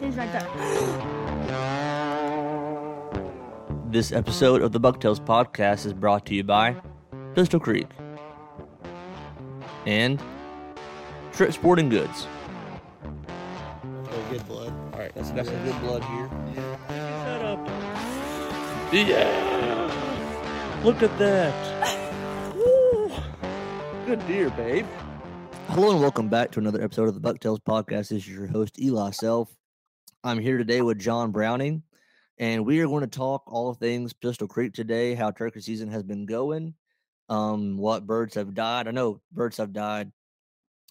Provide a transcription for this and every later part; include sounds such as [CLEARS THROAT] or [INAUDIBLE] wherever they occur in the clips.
He's right there. This episode of the Bucktales podcast is brought to you by Pistol Creek and Trip Sporting Goods. Oh, good blood. All right, that's, that's some good blood here. Shut up. Yeah. Look at that. Woo. Good deer, babe. Hello and welcome back to another episode of the Bucktales podcast. This is your host, Eli Self. I'm here today with John Browning, and we are going to talk all things Pistol Creek today, how turkey season has been going, um, what birds have died. I know birds have died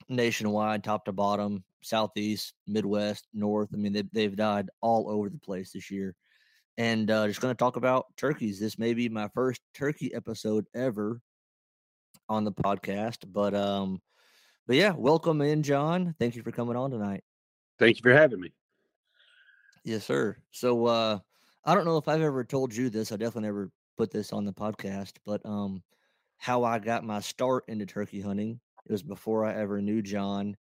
nationwide, top to bottom, southeast, Midwest, North. I mean, they, they've died all over the place this year. And uh, just going to talk about turkeys. This may be my first turkey episode ever on the podcast, but um, but yeah, welcome in, John. Thank you for coming on tonight. Thank you for having me. Yes, sir. So uh I don't know if I've ever told you this. I definitely never put this on the podcast, but um how I got my start into turkey hunting. It was before I ever knew John,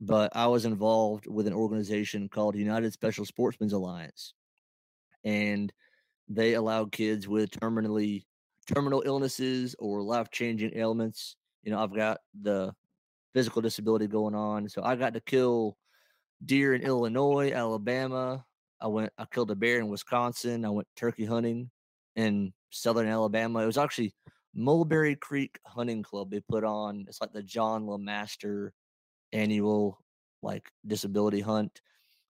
but I was involved with an organization called United Special Sportsmen's Alliance. And they allowed kids with terminally terminal illnesses or life-changing ailments. You know, I've got the physical disability going on. So I got to kill deer in Illinois, Alabama. I went I killed a bear in Wisconsin. I went turkey hunting in southern Alabama. It was actually Mulberry Creek Hunting Club. They put on it's like the John LeMaster annual like disability hunt.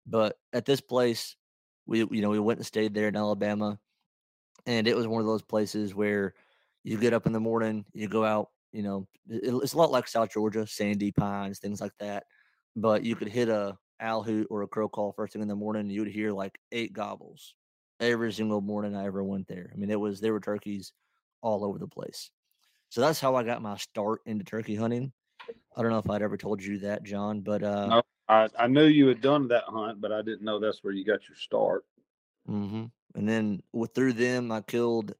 But at this place, we you know, we went and stayed there in Alabama. And it was one of those places where you get up in the morning, you go out you know, it, it's a lot like South Georgia, sandy pines, things like that. But you could hit a owl hoot or a crow call first thing in the morning, and you would hear like eight gobbles every single morning I ever went there. I mean, it was there were turkeys all over the place. So that's how I got my start into turkey hunting. I don't know if I'd ever told you that, John, but uh, no, I, I knew you had done that hunt, but I didn't know that's where you got your start. Mm-hmm. And then with, through them, I killed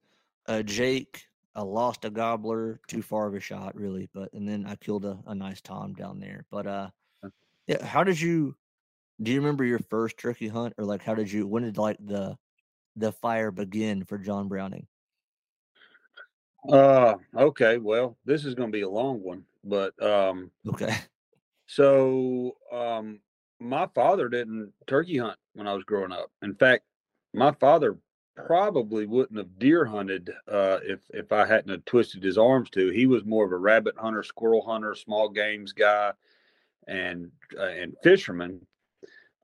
a Jake, I lost a gobbler, too far of a shot, really. But and then I killed a, a nice tom down there. But uh, yeah. How did you? Do you remember your first turkey hunt, or like how did you? When did like the the fire begin for John Browning? Uh, okay. Well, this is going to be a long one, but um, okay. So um, my father didn't turkey hunt when I was growing up. In fact, my father probably wouldn't have deer hunted uh, if if I hadn't have twisted his arms to. He was more of a rabbit hunter, squirrel hunter, small games guy, and uh, and fisherman.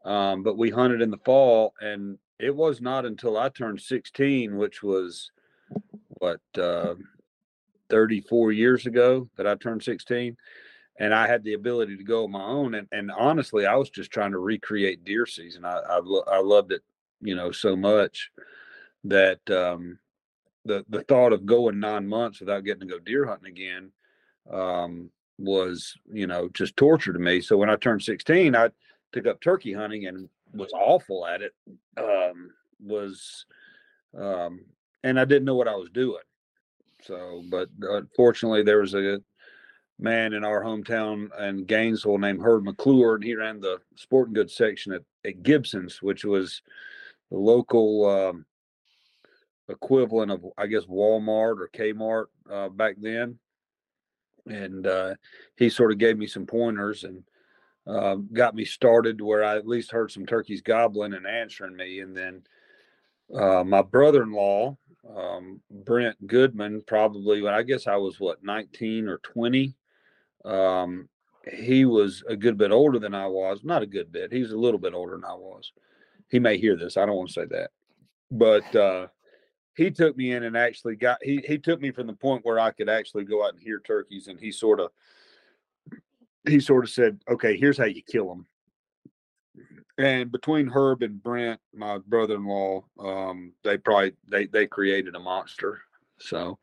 Um, but we hunted in the fall, and it was not until I turned 16, which was what uh, 34 years ago, that I turned 16, and I had the ability to go on my own. And, and honestly, I was just trying to recreate deer season. I I, lo- I loved it, you know, so much that um, the the thought of going nine months without getting to go deer hunting again um, was you know just torture to me. So when I turned 16, I took up turkey hunting and was awful at it. Um, was um, and I didn't know what I was doing. So, but unfortunately, there was a man in our hometown in Gainesville named Herb McClure, and he ran the sporting goods section at, at Gibson's, which was the local um, equivalent of I guess Walmart or Kmart uh, back then, and uh, he sort of gave me some pointers and uh, got me started where I at least heard some turkeys gobbling and answering me, and then uh, my brother-in-law um, Brent Goodman probably when I guess I was what 19 or 20. Um, he was a good bit older than I was, not a good bit. He's a little bit older than I was. He may hear this. I don't want to say that, but uh, he took me in and actually got he he took me from the point where I could actually go out and hear turkeys, and he sort of he sort of said, "Okay, here's how you kill them." And between Herb and Brent, my brother-in-law, um, they probably they they created a monster. So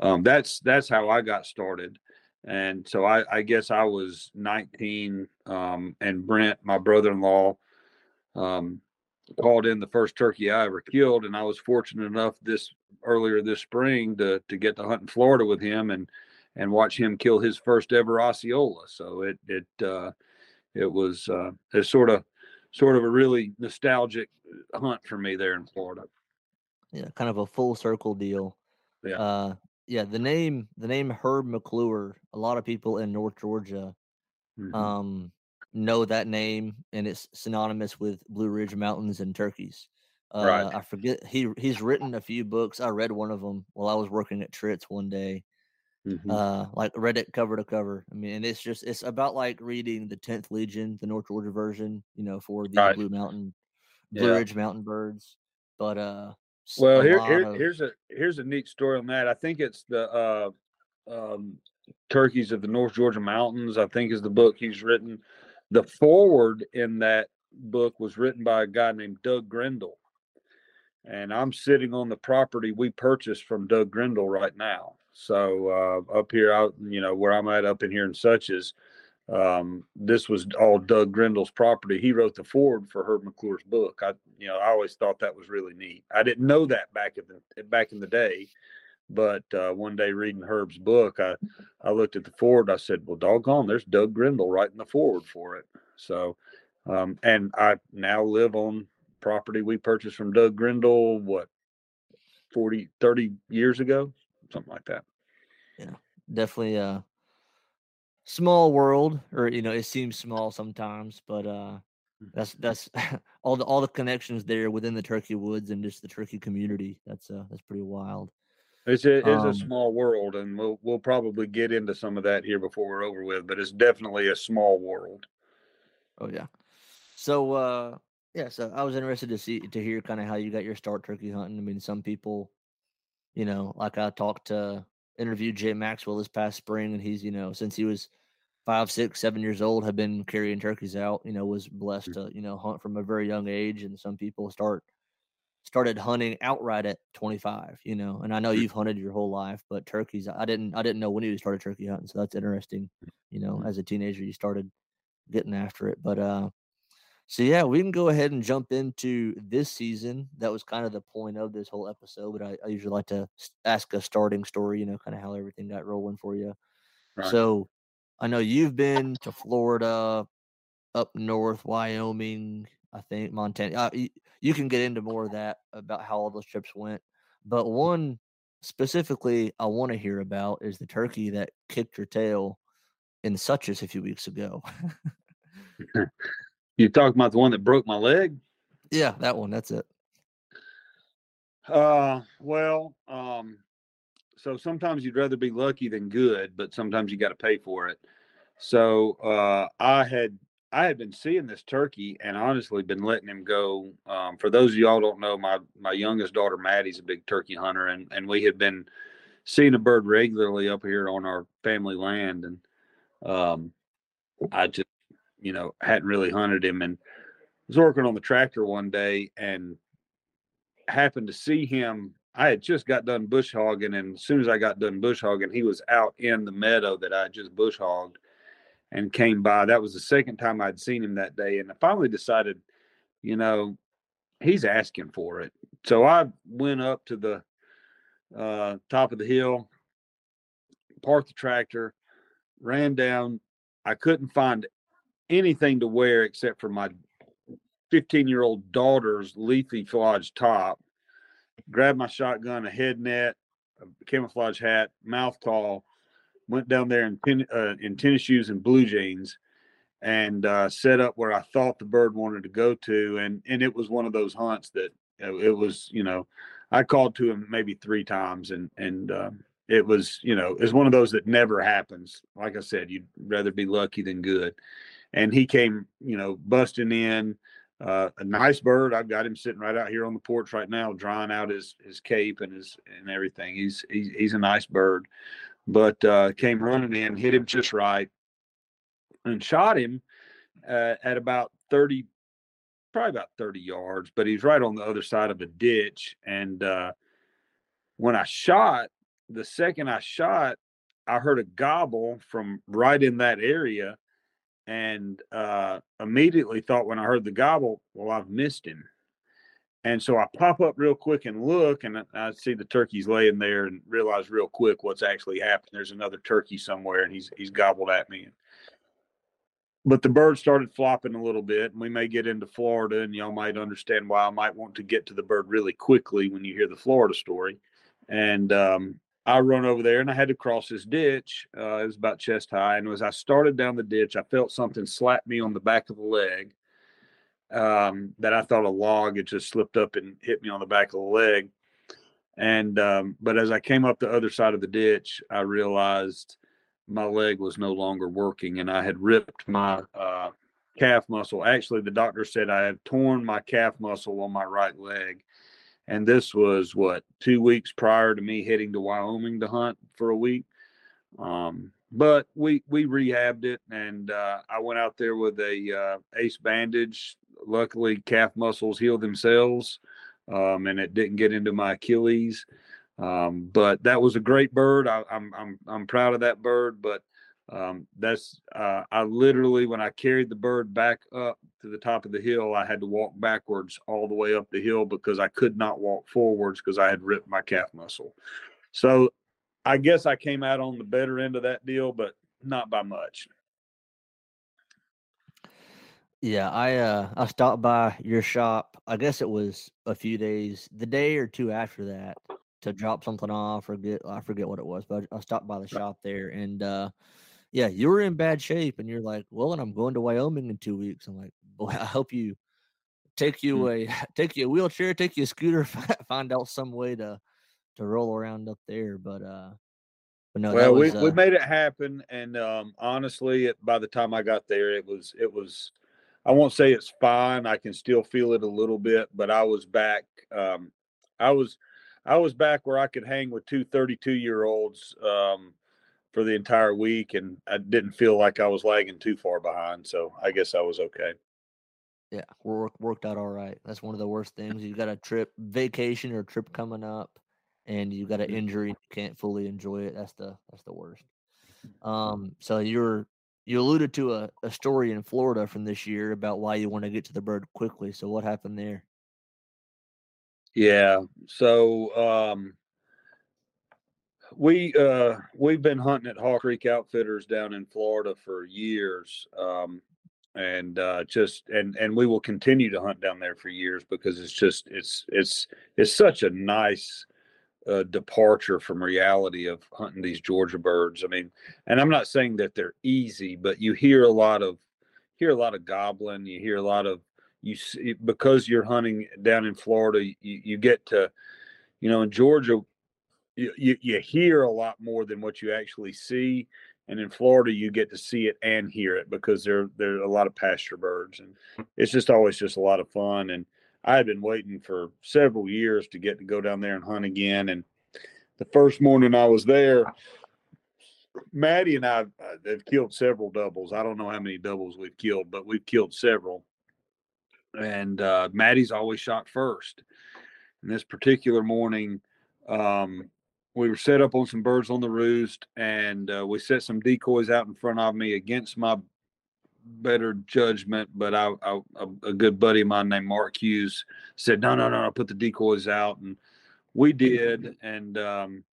um, that's that's how I got started. And so I, I guess I was 19, um, and Brent, my brother-in-law, um, called in the first turkey I ever killed, and I was fortunate enough this earlier this spring to to get to hunt in Florida with him and and watch him kill his first ever Osceola. So it it uh, it was uh, it sort of sort of a really nostalgic hunt for me there in Florida. Yeah, kind of a full circle deal. Yeah. Uh, yeah, the name the name Herb McClure, a lot of people in North Georgia Mhm. um know that name and it's synonymous with Blue Ridge Mountains and turkeys. Uh, Right. I forget he he's written a few books. I read one of them while I was working at Tritz one day. Mhm. Uh, like read it cover to cover. I mean, and it's just it's about like reading the Tenth Legion, the North Georgia version, you know, for the Right. Blue Mountain, Blue Yeah. Ridge Mountain birds. But uh, Well, here, here of- here's a here's a neat story on that. I think it's the uh, um, turkeys of the North Georgia mountains. I think is the book he's written. The forward in that book was written by a guy named Doug Grindle, and I'm sitting on the property we purchased from Doug Grindle right now. So uh, up here, out you know where I'm at, up in here in Suches, um, this was all Doug Grindle's property. He wrote the forward for Herb McClure's book. I, you know, I always thought that was really neat. I didn't know that back in the back in the day, but uh, one day reading Herb's book, I I looked at the forward. I said, "Well, doggone, there's Doug Grindle writing the forward for it." So, um, and I now live on property we purchased from Doug Grindle. What 40, 30 years ago, something like that. Yeah, definitely a small world or you know it seems small sometimes but uh Mm. that's that's [LAUGHS] all the all the connections there within the turkey woods and just the turkey community that's uh that's pretty wild It's a, it's Um, a small world, and we'll we'll probably get into some of that here before we're over with. But it's definitely a small world. oh yeah so uh yeah so i was interested to see to hear kind of how you got your start turkey hunting i mean some people you know like i talked to interviewed jay maxwell this past spring and he's you know since he was five six seven years old have been carrying turkeys out you know was blessed mm. to you know hunt from a very young age and some people start started hunting outright at 25 you know and i know mm. you've hunted your whole life but turkeys i didn't i didn't know when you started turkey hunting so that's interesting mm. you know as a teenager you started getting after it but uh so yeah we can go ahead and jump into this season that was kind of the point of this whole episode but i, I usually like to ask a starting story you know kind of how everything got rolling for you Right. so I know you've been to Florida, up north, Wyoming, I think Montana. Uh, you, you can get into more of that about how all those trips went, but one specifically I want to hear about is the turkey that kicked your tail in Suches a few weeks ago. [LAUGHS] You talking about the one that broke my leg? yeah, that one. That's it. Uh, well, um, so sometimes you'd rather be lucky than good, but sometimes you got to pay for it. So uh, I had I had been seeing this turkey and honestly been letting him go. Um, for those of y'all don't know, my my youngest daughter Maddie's a big turkey hunter, and and we had been seeing a bird regularly up here on our family land, and um, I just you know hadn't really hunted him, and was working on the tractor one day and happened to see him. I had just got done bush hogging, and as soon as I got done bush hogging, he was out in the meadow that I just bush hogged and came by. That was the second time I'd seen him that day. And I finally decided, you know, he's asking for it. So I went up to the uh, top of the hill, parked the tractor, ran down. I couldn't find anything to wear except for my 15 year old daughter's leafy flage top. Grabbed my shotgun, a head net, a camouflage hat, mouth call, went down there in, uh, in tennis shoes and blue jeans and uh, set up where I thought the bird wanted to go to. And, and it was one of those hunts that uh, it was, you know, I called to him maybe three times and, and, um, it was, you know, it's one of those that never happens. Like I said, you'd rather be lucky than good. And he came, you know, busting in, uh, a nice bird. I've got him sitting right out here on the porch right now, drying out his his cape and his and everything. He's he's, he's a nice bird, but uh, came running in, hit him just right, and shot him uh, at about thirty, probably about thirty yards. But he's right on the other side of a ditch. And uh, when I shot, the second I shot, I heard a gobble from right in that area and uh, immediately thought when I heard the gobble, well, I've missed him. And so I pop up real quick and look, and I- see the turkey's laying there, and realize real quick what's actually happened. There's another turkey somewhere, and he's he's gobbled at me. but the bird started flopping a little bit, and we may get into Florida, and y'all might understand why I might want to get to the bird really quickly when you hear the Florida story. And um, I run over there, and I had to cross this ditch. Uh, it was about chest high, and as I started down the ditch, I felt something slap me on the back of the leg. Um, that I thought a log had just slipped up and hit me on the back of the leg. And um, but as I came up the other side of the ditch, I realized my leg was no longer working and I had ripped my uh, calf muscle. Actually, the doctor said I had torn my calf muscle on my right leg. And this was what, two weeks prior to me heading to Wyoming to hunt for a week. Um, but we we rehabbed it and uh, I went out there with a uh, ace bandage. Luckily, calf muscles healed themselves um, and it didn't get into my Achilles. Um, but that was a great bird. I, I'm, I'm I'm proud of that bird. But um, that's uh, I literally when I carried the bird back up to the top of the hill, I had to walk backwards all the way up the hill because I could not walk forwards because I had ripped my calf muscle. So I guess I came out on the better end of that deal, but not by much. Yeah, I uh I stopped by your shop. I guess it was a few days, the day or two after that, to drop something off or get I forget what it was, but I stopped by the shop there and uh yeah, you were in bad shape and you're like, Well, and I'm going to Wyoming in two weeks. I'm like, boy, I hope you take you mm. a [LAUGHS] take you a wheelchair, take you a scooter, [LAUGHS] find out some way to to roll around up there. But uh but no, well, was, we, uh, we made it happen, and um, honestly, it, by the time I got there, it was it was. I won't say it's fine. I can still feel it a little bit, but I was back. Um, I was I was back where I could hang with two 32 year olds um, for the entire week, and I didn't feel like I was lagging too far behind. So I guess I was okay. Yeah, work worked out all right. That's one of the worst things. You got a trip, vacation or trip coming up, and you got an mm-hmm. injury, you can't fully enjoy it. That's the that's the worst. Um, so you're you alluded to a, a story in Florida from this year about why you want to get to the bird quickly. So what happened there? Yeah. So um, we uh, we've been hunting at Hawk Creek Outfitters down in Florida for years, um, and uh, just and and we will continue to hunt down there for years because it's just it's it's it's such a nice uh, departure from reality of hunting these Georgia birds. I mean, and I'm not saying that they're easy, but you hear a lot of hear a lot of gobbling, you hear a lot of you see because you're hunting down in Florida, you, you get to, you know, in Georgia, you, you, you hear a lot more than what you actually see. And in Florida, you get to see it and hear it because there there are a lot of pasture birds, and it's just always just a lot of fun. And I had been waiting for several years to get to go down there and hunt again. And the first morning I was there, Maddie and I uh, have killed several doubles. I don't know how many doubles we've killed, but we've killed several and uh, Maddie's always shot first. And this particular morning, um, we were set up on some birds on the roost, and uh, we set some decoys out in front of me against my better judgment. But I, I, a good buddy of mine named Mark Hughes said, "No, no, no, no, put the decoys out," and we did. And um,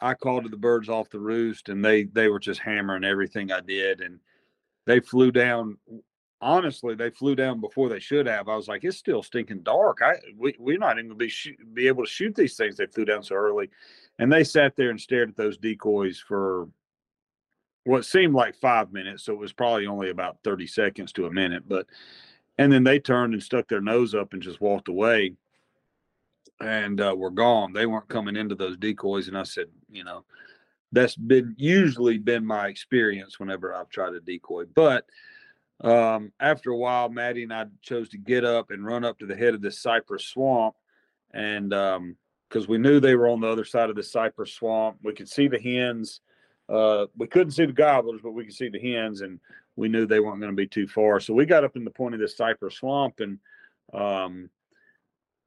I called to the birds off the roost, and they they were just hammering everything I did, and they flew down honestly, they flew down before they should have. I was like, it's still stinking dark. I we, we're not even gonna be sh- be able to shoot these things. They flew down so early, and they sat there and stared at those decoys for what seemed like five minutes. So it was probably only about thirty seconds to a minute. But and then they turned and stuck their nose up and just walked away, and uh, were gone. They weren't coming into those decoys. And I said, you know, that's been usually been my experience whenever I've tried a decoy, but um, after a while, Maddie and I chose to get up and run up to the head of this cypress swamp. And because we knew they were on the other side of the cypress swamp, we could see the hens. Uh, we couldn't see the gobblers, but we could see the hens, and we knew they weren't going to be too far. So we got up in the point of this cypress swamp, and um,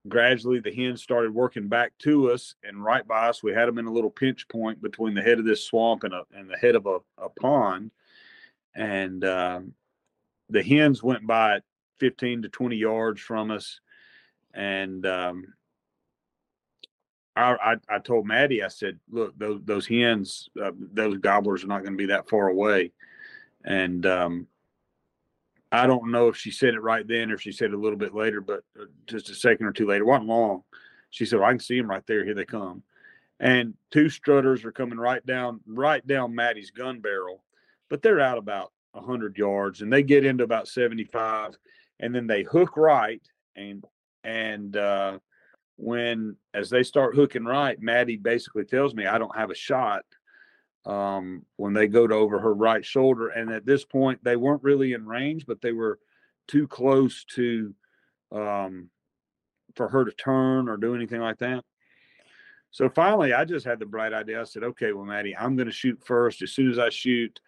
gradually the hens started working back to us. And right by us, we had them in a little pinch point between the head of this swamp and, a, and the head of a, a pond. And um, the hens went by 15 to 20 yards from us. And um, I, I, I, told Maddie, I said, look, those, those hens, uh, those gobblers are not going to be that far away. And um, I don't know if she said it right then or if she said it a little bit later, but uh, just a second or two later, it wasn't long. She said, well, "I can see them right there. Here they come." And two strutters are coming right down, right down Maddie's gun barrel, but they're out about hundred yards, and they get into about seventy-five, and then they hook right, and and uh, when as they start hooking right, Maddie basically tells me I don't have a shot um, when they go to over her right shoulder. And at this point, they weren't really in range, but they were too close to um, for her to turn or do anything like that. So finally, I just had the bright idea. I said, "Okay, well, Maddie, I'm going to shoot first. As soon as I shoot,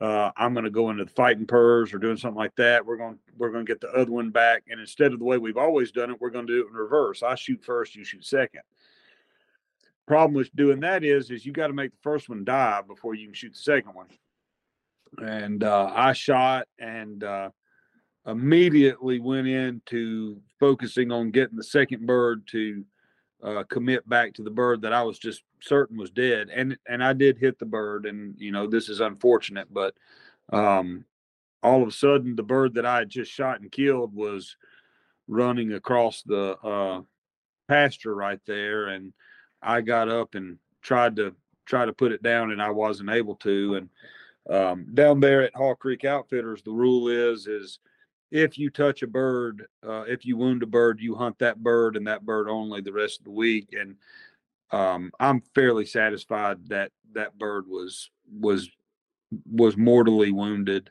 uh, I'm going to go into the fighting purrs or doing something like that. We're going we're going to get the other one back, and instead of the way we've always done it, we're going to do it in reverse. I shoot first, you shoot second problem with doing that is is you got to make the first one die before you can shoot the second one and uh, i shot and uh, immediately went into focusing on getting the second bird to uh, commit back to the bird that i was just certain was dead and and i did hit the bird and you know this is unfortunate but um, all of a sudden the bird that i had just shot and killed was running across the uh, pasture right there and I got up and tried to try to put it down, and I wasn't able to. And um, down there at Hall Creek Outfitters, the rule is is if you touch a bird, uh, if you wound a bird, you hunt that bird and that bird only the rest of the week. And um, I'm fairly satisfied that that bird was was was mortally wounded.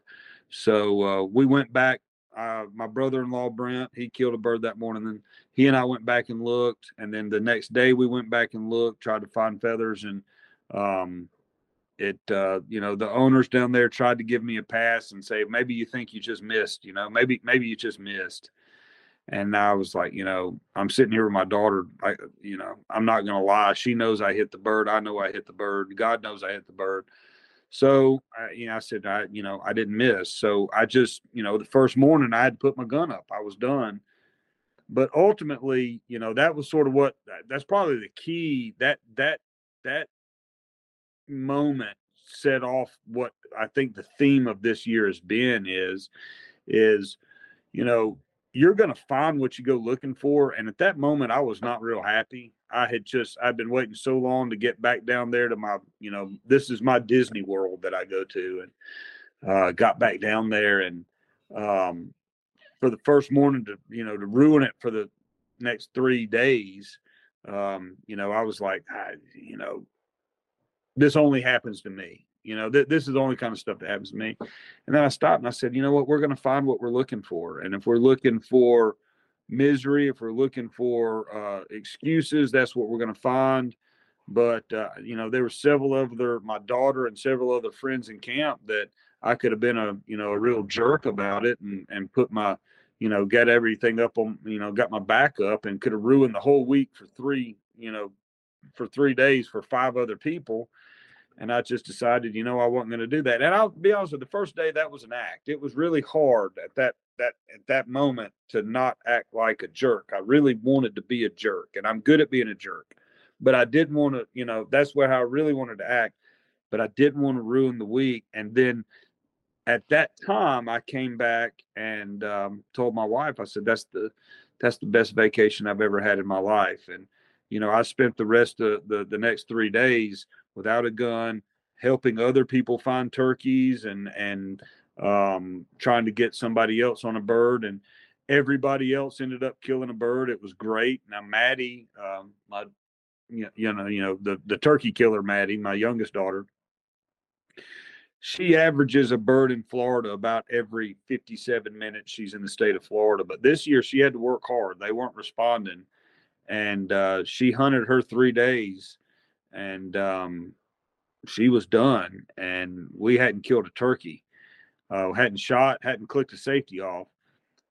So uh, we went back uh, my brother-in-law Brent, he killed a bird that morning. Then he and I went back and looked, and then the next day we went back and looked, tried to find feathers, and um, it, uh, you know, the owners down there tried to give me a pass and say maybe you think you just missed, you know, maybe maybe you just missed. And now I was like, you know, I'm sitting here with my daughter. I, you know, I'm not gonna lie. She knows I hit the bird. I know I hit the bird. God knows I hit the bird. So, I, you know, I said, I, you know, I didn't miss. So I just, you know, the first morning I had to put my gun up. I was done. But ultimately, you know, that was sort of what that's probably the key. That that that moment set off what I think the theme of this year has been is is you know you're going to find what you go looking for and at that moment I was not real happy. I had just I've been waiting so long to get back down there to my you know this is my Disney World that I go to and uh, got back down there and um, for the first morning to you know to ruin it for the next three days um, you know I was like I, you know this only happens to me you know th- this is the only kind of stuff that happens to me. And then I stopped and I said you know what? We're going to find what we're looking for. And if we're looking for misery, if we're looking for uh, excuses, that's what we're going to find. But uh, you know, there were several other my daughter and several other friends in camp that I could have been a you know a real jerk about it and and put my you know got everything up on you know got my back up and could have ruined the whole week for three you know for three days for five other people and I just decided, you know, I wasn't going to do that. And I'll be honest with you, the first day that was an act. It was really hard at that that at that moment to not act like a jerk. I really wanted to be a jerk, and I'm good at being a jerk. But I didn't want to, you know, that's where I really wanted to act. But I didn't want to ruin the week. And then at that time, I came back and um, told my wife, I said, "That's the that's the best vacation I've ever had in my life." And you know, I spent the rest of the the next three days without a gun, helping other people find turkeys and and um, trying to get somebody else on a bird, and everybody else ended up killing a bird. It was great. Now Maddie, um, my you know you know the the turkey killer Maddie, my youngest daughter, she averages a bird in Florida about every 57 minutes she's in the state of Florida. But this year she had to work hard. They weren't responding. And uh, she hunted her three days and um, she was done. And we hadn't killed a turkey uh, hadn't shot, hadn't clicked the safety off.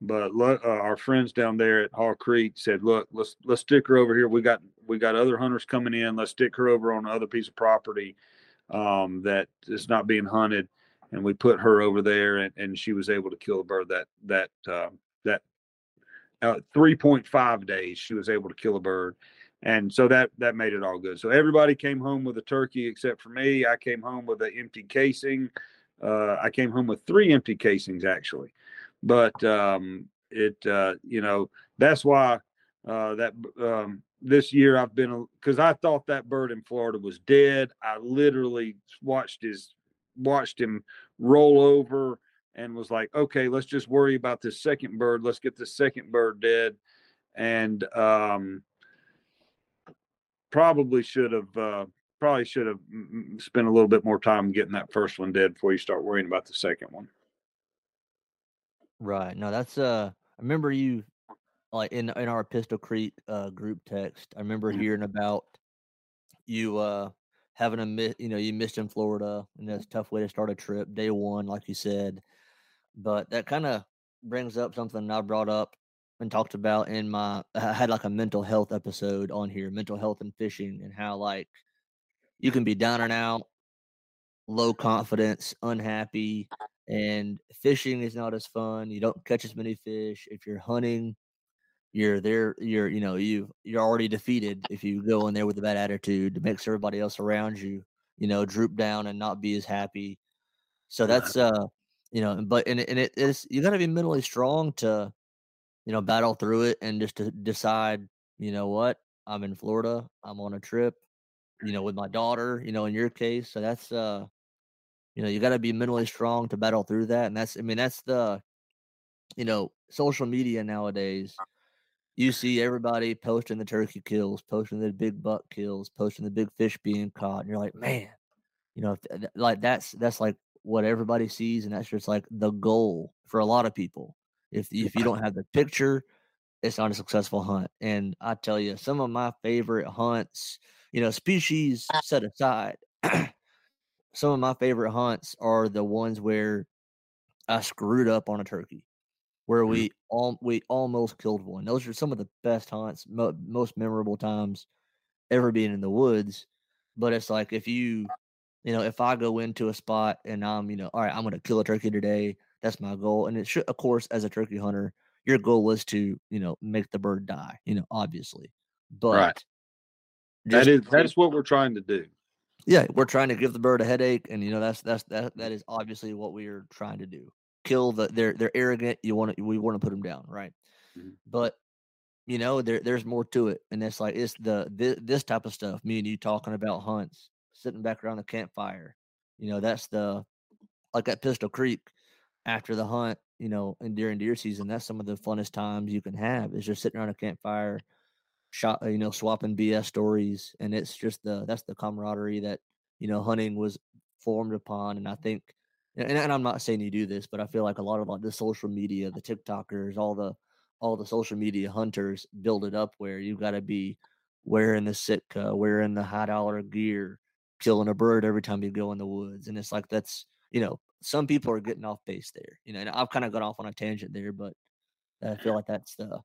But uh, our friends down there at Hall Creek said, "Look, let's let's stick her over here. We got we got other hunters coming in. Let's stick her over on another piece of property um, that is not being hunted." And we put her over there, and, and she was able to kill a bird that that uh, that uh, 3.5 days she was able to kill a bird and so that that made it all good so everybody came home with a turkey except for me i came home with an empty casing uh, I came home with three empty casings actually. but um, it uh, you know that's why uh, that um, this year I've been because I thought that bird in Florida was dead. I literally watched his watched him roll over and was like, okay, let's just worry about this second bird. Let's get the second bird dead. And um, probably should have uh, probably should have spent a little bit more time getting that first one dead before you start worrying about the second one. Right. No, that's uh I remember you like in in our Pistol Creek uh group text. I remember mm-hmm. hearing about you uh having a miss you know, you missed in Florida and that's a tough way to start a trip, day one, like you said. But that kind of brings up something I brought up and talked about in my [LAUGHS] I had like a mental health episode on here, mental health and fishing and how like you can be down and out, low confidence, unhappy, and fishing is not as fun. You don't catch as many fish. If you're hunting, you're there. You're you know you you're already defeated if you go in there with a bad attitude. It makes everybody else around you you know droop down and not be as happy. So that's uh you know but and and it is you got to be mentally strong to you know battle through it and just to decide you know what I'm in Florida. I'm on a trip. You know with my daughter. You know in your case. So that's uh you know, you got to be mentally strong to battle through that. And that's, I mean, that's the, you know, social media nowadays. You see everybody posting the turkey kills, posting the big buck kills, posting the big fish being caught, and you're like, man, you know, like that's that's like what everybody sees, and that's just like the goal for a lot of people. If if you don't have the picture, it's not a successful hunt. And I tell you, some of my favorite hunts, you know, species set aside, [CLEARS THROAT] some of my favorite hunts are the ones where I screwed up on a turkey, where mm-hmm. we all we almost killed one. Those are some of the best hunts, mo- most memorable times ever being in the woods. But it's like if you, you know, if I go into a spot and I'm, you know, all right, I'm going to kill a turkey today. That's my goal, and it should, of course, as a turkey hunter, your goal is to, you know, make the bird die. You know, obviously, but right. that is that is what we're trying to do yeah, we're trying to give the bird a headache, and you know that's that's that that is obviously what we are trying to do. Kill the they're they're arrogant. You want to we want to put them down, right? Mm-hmm. But you know there there's more to it, and it's like it's the this, this type of stuff. Me and you talking about hunts, sitting back around the campfire. You know that's the like at Pistol Creek after the hunt. You know, and during deer season, that's some of the funnest times you can have is just sitting around a campfire shot you know swapping bs stories and it's just the that's the camaraderie that you know hunting was formed upon and i think and, and i'm not saying you do this but i feel like a lot of like the social media the tiktokers all the all the social media hunters build it up where you've got to be wearing the sitka wearing the high dollar gear killing a bird every time you go in the woods and it's like that's you know some people are getting off base there you know and i've kind of got off on a tangent there but i feel like that's the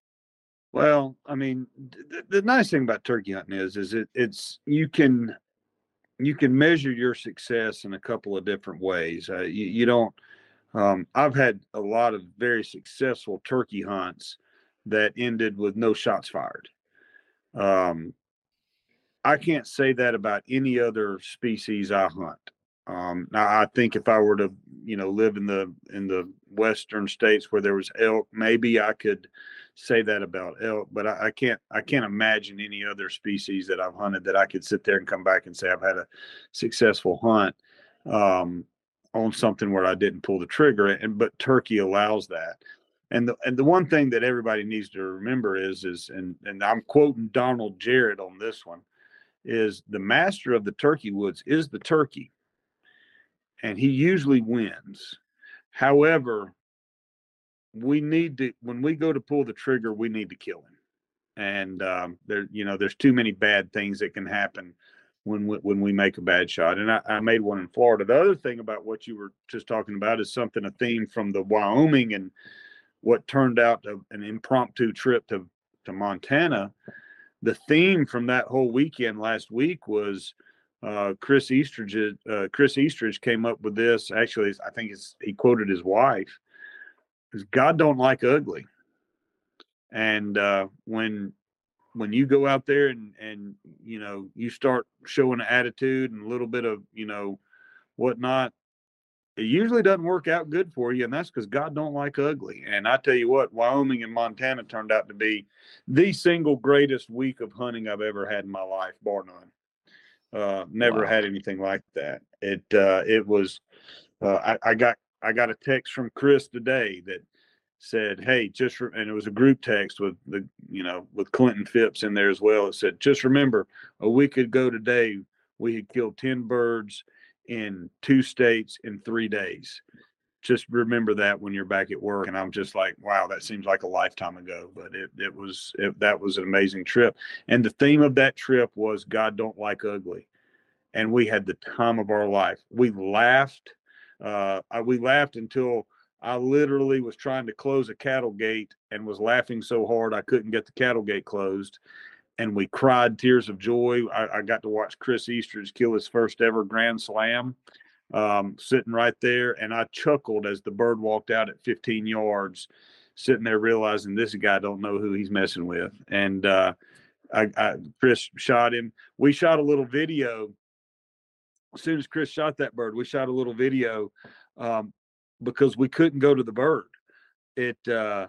well, I mean, the, the nice thing about turkey hunting is, is it, it's you can you can measure your success in a couple of different ways. Uh, you, you, don't. Um, I've had a lot of very successful turkey hunts that ended with no shots fired. Um, I can't say that about any other species I hunt. Um, now, I think if I were to, you know, live in the in the western states where there was elk, maybe I could say that about elk, but I, I, can't I can't imagine any other species that I've hunted that I could sit there and come back and say I've had a successful hunt um, on something where I didn't pull the trigger. And but turkey allows that. And the and the one thing that everybody needs to remember is is and and I'm quoting Donald Jarrett on this one is the master of the turkey woods is the turkey, and he usually wins. However, we need to when we go to pull the trigger, we need to kill him. And um, there, you know, there's too many bad things that can happen when we, when we make a bad shot. And I, I, made one in Florida. The other thing about what you were just talking about is something a theme from the Wyoming and what turned out to an impromptu trip to to Montana. The theme from that whole weekend last week was uh, Chris Eastridge. Uh, Chris Eastridge came up with this. Actually, I think he quoted his wife God don't like ugly. And uh, when when you go out there and and you know you start showing an attitude and a little bit of you know whatnot, it usually doesn't work out good for you, and that's because God don't like ugly. And I tell you what, Wyoming and Montana turned out to be the single greatest week of hunting I've ever had in my life, bar none. Uh, never wow. had anything like that. It uh, it was. Uh, I, I got I got a text from Chris today that said, "Hey, just and it was a group text with the you know with Clinton Phipps in there as well. It said, just remember, a week ago today, we had killed ten birds in two states in three days. Just remember that when you're back at work." And I'm just like, "Wow, that seems like a lifetime ago." But it it was it, that was an amazing trip, and the theme of that trip was God don't like ugly, and we had the time of our life. We laughed. Uh, we laughed until I literally was trying to close a cattle gate and was laughing so hard I couldn't get the cattle gate closed. And we cried tears of joy. I, I got to watch Chris Eastridge kill his first ever grand slam, um, sitting right there. And I chuckled as the bird walked out at 15 yards, sitting there realizing this guy don't know who he's messing with. And uh, I, I, Chris shot him. We shot a little video. As soon as Chris shot that bird, we shot a little video um, because we couldn't go to the bird. It, uh,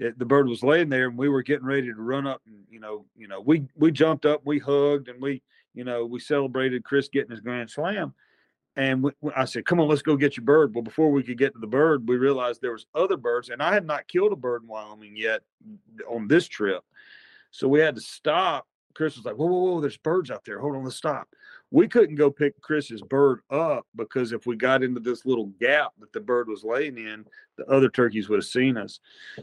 it, the bird was laying there and we were getting ready to run up and you know you know we we jumped up we hugged and we you know we celebrated chris getting his grand slam and we, i said come on let's go get your bird. Well before we could get to the bird we realized there was other birds and i had not killed a bird in wyoming yet on this trip. So we had to stop. Chris was like whoa whoa whoa there's birds out there. Hold on let's stop. We couldn't go pick Chris's bird up because if we got into this little gap that the bird was laying in, the other turkeys would have seen us.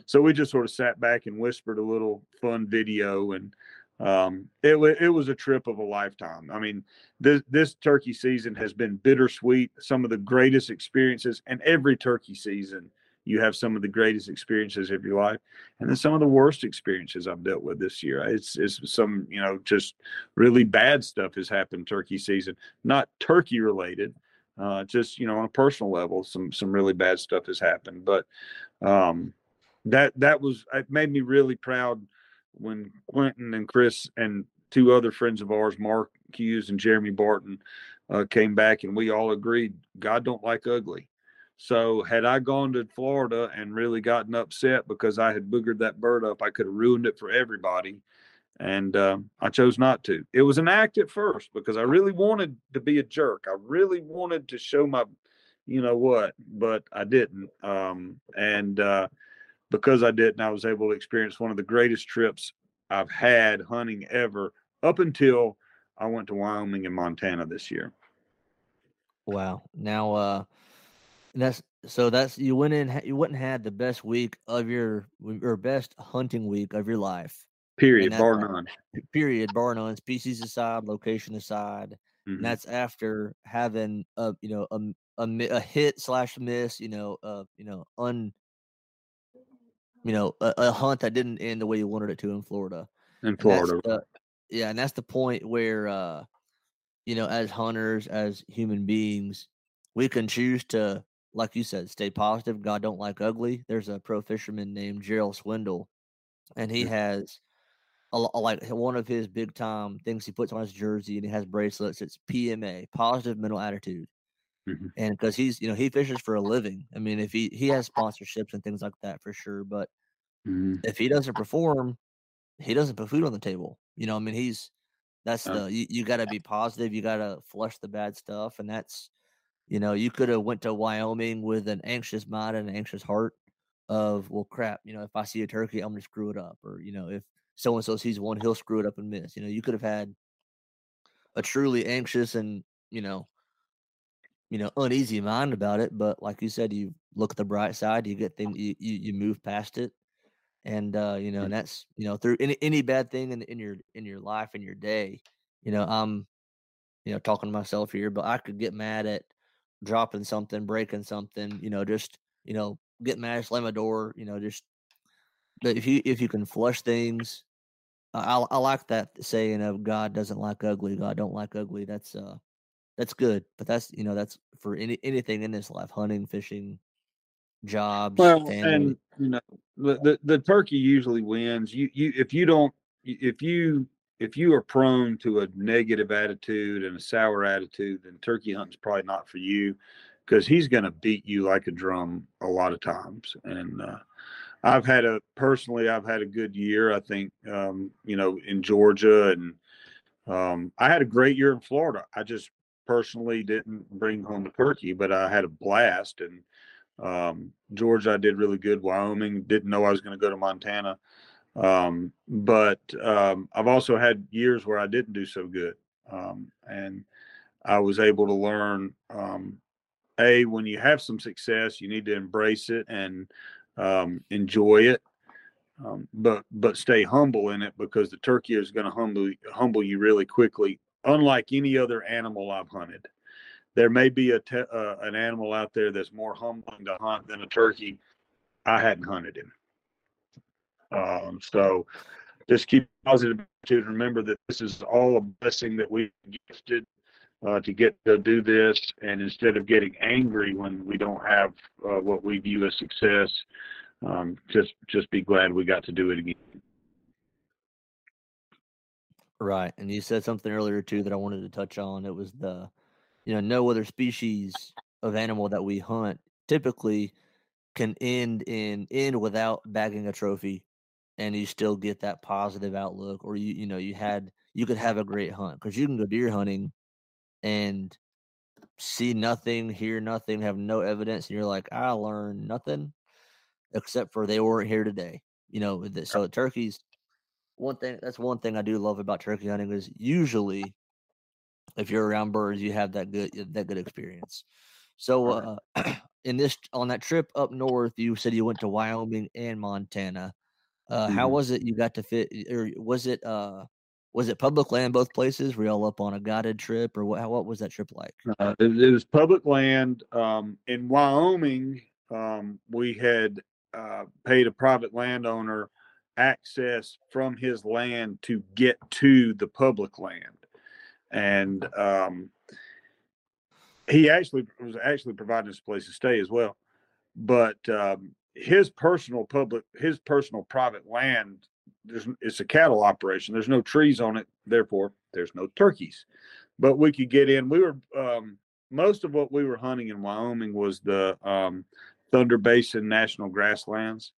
So we just sort of sat back and whispered a little fun video, and um, it it was a trip of a lifetime. I mean, this this turkey season has been bittersweet. Some of the greatest experiences, and every turkey season you have some of the greatest experiences of your life and then some of the worst experiences i've dealt with this year it's, it's some you know just really bad stuff has happened turkey season not turkey related uh, just you know on a personal level some some really bad stuff has happened but um, that that was it made me really proud when Quentin and chris and two other friends of ours mark hughes and jeremy barton uh, came back and we all agreed god don't like ugly so had I gone to Florida and really gotten upset because I had boogered that bird up, I could have ruined it for everybody. And uh, I chose not to. It was an act at first because I really wanted to be a jerk. I really wanted to show my, you know what, but I didn't. Um, and uh, because I didn't, I was able to experience one of the greatest trips I've had hunting ever up until I went to Wyoming and Montana this year. Wow. Now, uh, that's so that's you went in you went and had the best week of your or best hunting week of your life. Period, bar none. Period, bar none. Species aside, location aside, mm-hmm. and that's after having a you know a a, a hit slash miss. You know, uh, you know, un, you know, a, a, hunt that didn't end the way you wanted it to in Florida. In Florida, the, yeah, and that's the point where, uh, you know, as hunters, as human beings, we can choose to like you said, stay positive. God don't like ugly. There's a pro fisherman named Gerald Swindle, and he has a, a, like one of his big time things he puts on his jersey, and he has bracelets. It's PMA, positive mental attitude. Mm-hmm. And because he's, you know, he fishes for a living. I mean, if he he has sponsorships and things like that for sure, but mm-hmm. if he doesn't perform, he doesn't put food on the table. You know, I mean, he's that's the you, you got to be positive. You got to flush the bad stuff, and that's you know, you could have went to Wyoming with an anxious mind and an anxious heart of, well, crap, you know, if I see a turkey, I'm gonna screw it up. Or, you know, if so and so sees one, he'll screw it up and miss. You know, you could have had a truly anxious and, you know, you know, uneasy mind about it. But like you said, you look at the bright side, you get things you, you, you move past it. And uh, you know, and that's you know, through any any bad thing in, in your in your life in your day, you know, I'm you know, talking to myself here, but I could get mad at dropping something, breaking something, you know, just, you know, get mad, slam a door, you know, just but if you if you can flush things, I I like that saying of God doesn't like ugly, God don't like ugly. That's uh that's good. But that's you know, that's for any anything in this life, hunting, fishing, jobs, well, family. and you know, the, the the turkey usually wins. You you if you don't if you if you are prone to a negative attitude and a sour attitude, then turkey hunting's probably not for you. because he's going to beat you like a drum a lot of times. And uh, I've had a personally, I've had a good year. I think um, you know in Georgia, and um, I had a great year in Florida. I just personally didn't bring home the turkey, but I had a blast. And um, Georgia, I did really good. Wyoming, didn't know I was going to go to Montana. Um, but um, I've also had years where I didn't do so good. Um, and I was able to learn um, a when you have some success, you need to embrace it and um, enjoy it, but but stay humble in it because the turkey is going to humble humble you really quickly. Unlike any other animal I've hunted, there may be a te- uh, an animal out there that's more humbling to hunt than a turkey. I hadn't hunted him, um, so just keep positive to remember that this is all a blessing that we gifted uh, to get to do this, and instead of getting angry when we don't have uh, what we view as success, um, just just be glad we got to do it again. Right, and you said something earlier too that I wanted to touch on. It was the, you know, no other species of animal that we hunt typically can end in end without bagging a trophy, and you still get that positive outlook, or you you know you mm. had you could have a great hunt because you can go deer hunting and see nothing, hear nothing, have no evidence, and you're like, I learned nothing except for they weren't here today. You know, so turkeys. One thing that's one thing I do love about turkey hunting is usually, if you're around birds, you have that good that good experience. So, uh, [CLEARS THROAT] in this on that trip up north, you said you went to Wyoming and Montana. Uh, mm-hmm. How was it? You got to fit, or was it? Uh, was it public land both places? Were y'all up on a guided trip, or what? What was that trip like? Uh, it, it, was public land. Um, in Wyoming, um, we had uh, paid a private landowner access from his land to get to the public land, and um, he actually was actually providing us a place to stay as well. But um, his personal public, his personal private land there's it's a cattle operation. There's no trees on it, therefore there's no turkeys. But we could get in. We were um, most of what we were hunting in Wyoming was the um, Thunder Basin National Grasslands,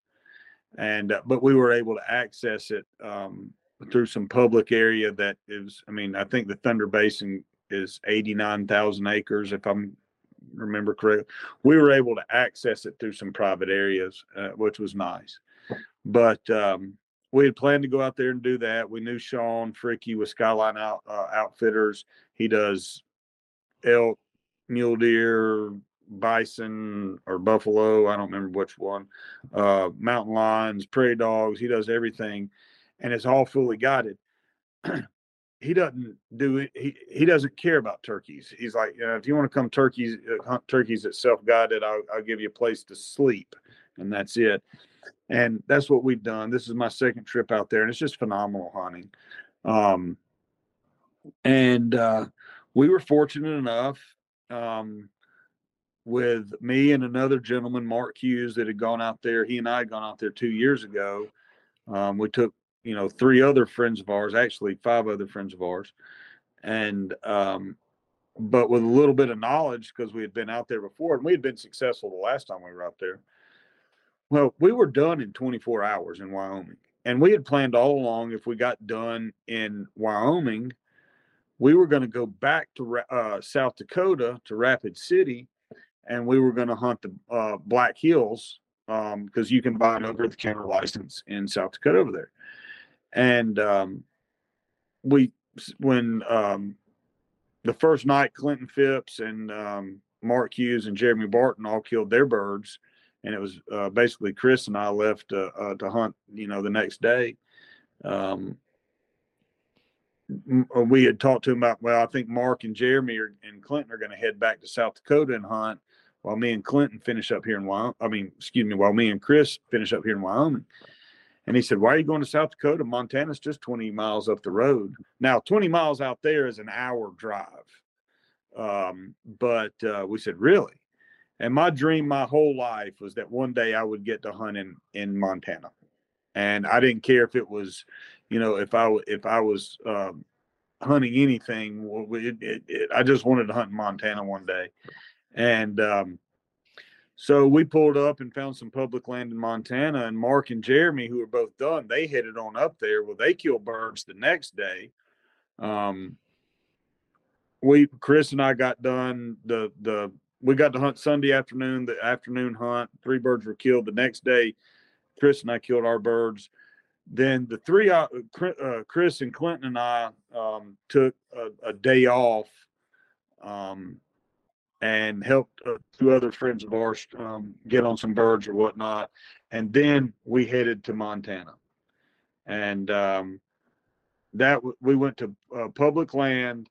and uh, but we were able to access it um, through some public area that is. I mean, I think the Thunder Basin is eighty nine thousand acres, if I'm remember correct. We were able to access it through some private areas, uh, which was nice. But um, we had planned to go out there and do that. We knew Sean Fricky with Skyline out, uh, Outfitters. He does elk, mule deer, bison, or buffalo. I don't remember which one. Uh, mountain lions, prairie dogs. He does everything, and it's all fully guided. [CLEARS THROAT] he doesn't do it. He he doesn't care about turkeys. He's like, you know, if you want to come turkeys uh, hunt turkeys at self guided, I'll, I'll give you a place to sleep, and that's it and that's what we've done. This is my second trip out there, and it's just phenomenal hunting. Um, and uh, we were fortunate enough um, with me and another gentleman, Mark Hughes, that had gone out there. He and I had gone out there two years ago. Um, we took, you know, three other friends of ours, actually five other friends of ours, and um, but with a little bit of knowledge because we had been out there before and we had been successful the last time we were out there well, we were done in 24 hours in Wyoming. And we had planned all along if we got done in Wyoming, we were going to go back to uh, South Dakota to Rapid City and we were going to hunt the uh, Black Hills because um, you can buy an over the counter license in South Dakota over there. And um, we, when um, the first night, Clinton Phipps and um, Mark Hughes and Jeremy Barton all killed their birds and it was uh, basically Chris and I left uh, uh, to hunt. You know, the next day, um, uh, we had talked to him about. Well, I think Mark and Jeremy are, and Clinton are going to head back to South Dakota and hunt, while me and Clinton finish up here in Wyoming. I mean, excuse me, while me and Chris finish up here in Wyoming. And he said, "Why are you going to South Dakota? Montana's just 20 miles up the road. Now, 20 miles out there is an hour drive." Um, but uh, we said, "Really?" And my dream my whole life was that one day I would get to hunt in, in Montana. And I didn't care if it was, you know, if I if I was um, hunting anything, it, it, it, I just wanted to hunt in Montana one day. And um, so we pulled up and found some public land in Montana. And Mark and Jeremy, who were both done, they headed on up there. Well, they killed birds the next day. Um, we Chris and I got done the the we got to hunt Sunday afternoon, the afternoon hunt. Three birds were killed. The next day, Chris and I killed our birds. Then the three, uh, uh Chris and Clinton and I um, took a, a, day off um, and helped uh, two other friends of ours um, get on some birds or whatnot. And then we headed to Montana. And um, that we went to uh, public land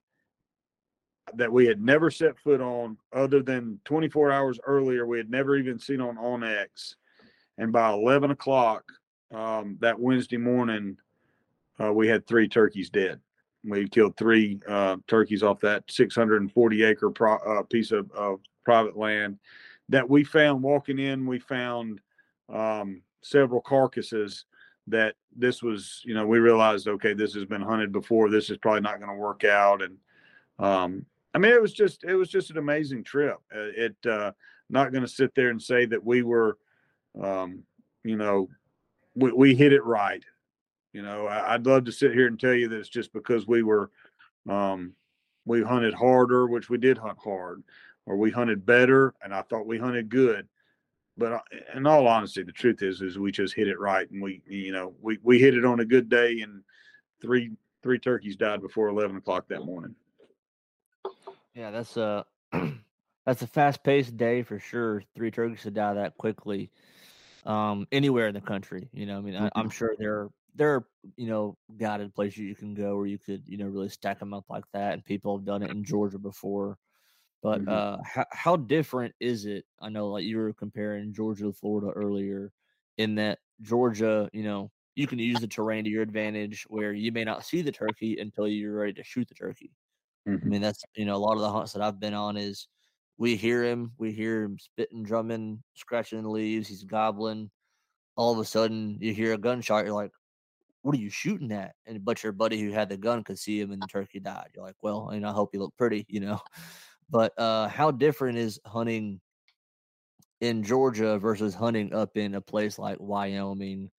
that we had never set foot on other than 24 hours earlier. We had never even seen on onX. And by 11 o'clock um, that Wednesday morning, uh, we had three turkeys dead. We killed three uh, turkeys off that 640 acre pro, uh, piece of, of, private land that we found walking in. We found um, several carcasses that this was, you know, we realized, okay, this has been hunted before. This is probably not going to work out. And um, I mean, it was just it was just an amazing trip. Uh, it uh, not going to sit there and say that we were, um, you know, we, we hit it right. You know, I, would love to sit here and tell you that it's just because we were, um, we hunted harder, which we did hunt hard, or we hunted better, and I thought we hunted good. But uh, in all honesty, the truth is, is we just hit it right, and we, you know, we we hit it on a good day, and three three turkeys died before eleven o'clock that morning. Yeah, that's a [CLEARS THROAT] that's a fast paced day for sure. Three turkeys to die that quickly, um, anywhere in the country. You know, I mean, I, I'm mm-hmm. sure there there are you know guided places you can go where you could you know really stack them up like that, and people have done it in Georgia before. But mm-hmm. uh, how how different is it? I know, like you were comparing Georgia to Florida earlier, in that Georgia, you know, you can use the terrain to your advantage, where you may not see the turkey until you're ready to shoot the turkey. Mm-hmm. I mean, that's you know a lot of the hunts that I've been on is we hear him, we hear him spitting, drumming, scratching the leaves, he's gobbling. All of a sudden, you hear a gunshot. You're like, "What are you shooting at?" And but your buddy who had the gun could see him, and the turkey died. You're like, "Well, you know, I hope you look pretty," you know. [LAUGHS] But uh, how different is hunting in Georgia versus hunting up in a place like Wyoming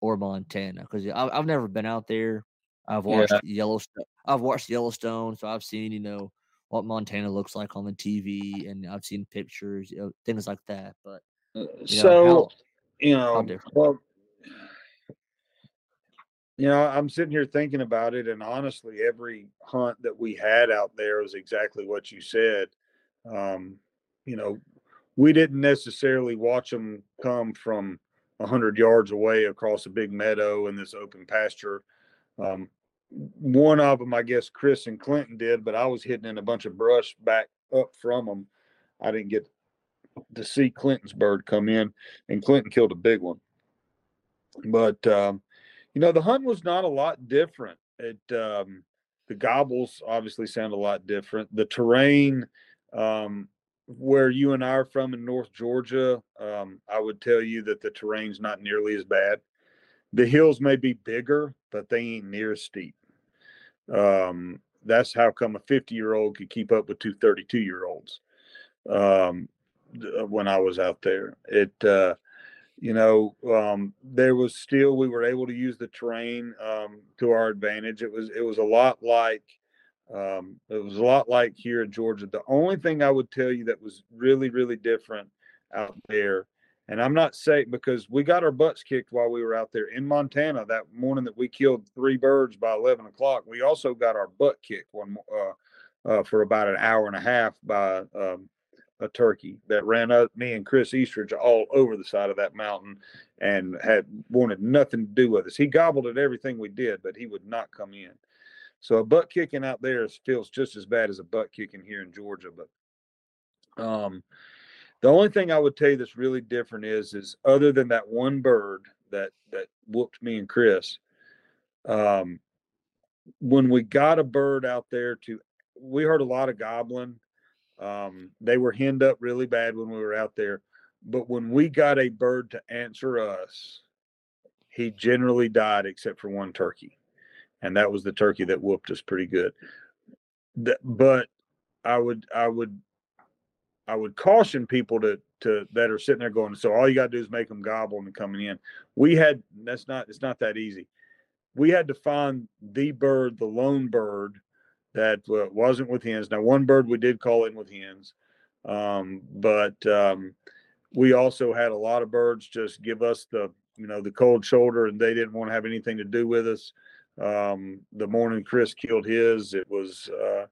or Montana? Because I've never been out there. I've watched yeah. Yellowstone. I've watched Yellowstone, so I've seen you know what Montana looks like on the TV, and I've seen pictures, you know, things like that. But uh, you so how, you know, well, you know, I'm sitting here thinking about it, and honestly, every hunt that we had out there was exactly what you said. Um, you know, we didn't necessarily watch them come from a hundred yards away across a big meadow in this open pasture. Um, one of them, I guess Chris and Clinton did, but I was hitting in a bunch of brush back up from them. I didn't get to see Clinton's bird come in, and Clinton killed a big one. But um, you know, the hunt was not a lot different. It um, the gobbles obviously sound a lot different. The terrain, um, where you and I are from in North Georgia, um, I would tell you that the terrain's not nearly as bad. The hills may be bigger, but they ain't near as steep. Um, that's how come a 50 year old could keep up with two 32 year olds. Um, uh, when I was out there, it, uh, you know, um, there was still we were able to use the terrain um, to our advantage. It was it was a lot like um, it was a lot like here in Georgia. The only thing I would tell you that was really really different out there and I'm not saying because we got our butts kicked while we were out there in Montana that morning that we killed three birds by 11 o'clock. We also got our butt kicked one uh, uh, for about an hour and a half by um, a turkey that ran up me and Chris Eastridge all over the side of that mountain and had wanted nothing to do with us. He gobbled at everything we did, but he would not come in. So a butt kicking out there feels just as bad as a butt kicking here in Georgia. But um, the only thing I would tell you that's really different is is other than that one bird that that whooped me and Chris, um, when we got a bird out there to, we heard a lot of gobbling. Um, they were henned up really bad when we were out there, but when we got a bird to answer us, he generally died except for one turkey, and that was the turkey that whooped us pretty good. but I would I would I would caution people to to that are sitting there going, so all you got to do is make them gobble and coming in. We had that's not it's not that easy. We had to find the bird, the lone bird that uh, wasn't with hens. Now, one bird we did call in with hens, um, but um, we also had a lot of birds just give us the you know the cold shoulder, and they didn't want to have anything to do with us. Um, the morning Chris killed his, it was uh,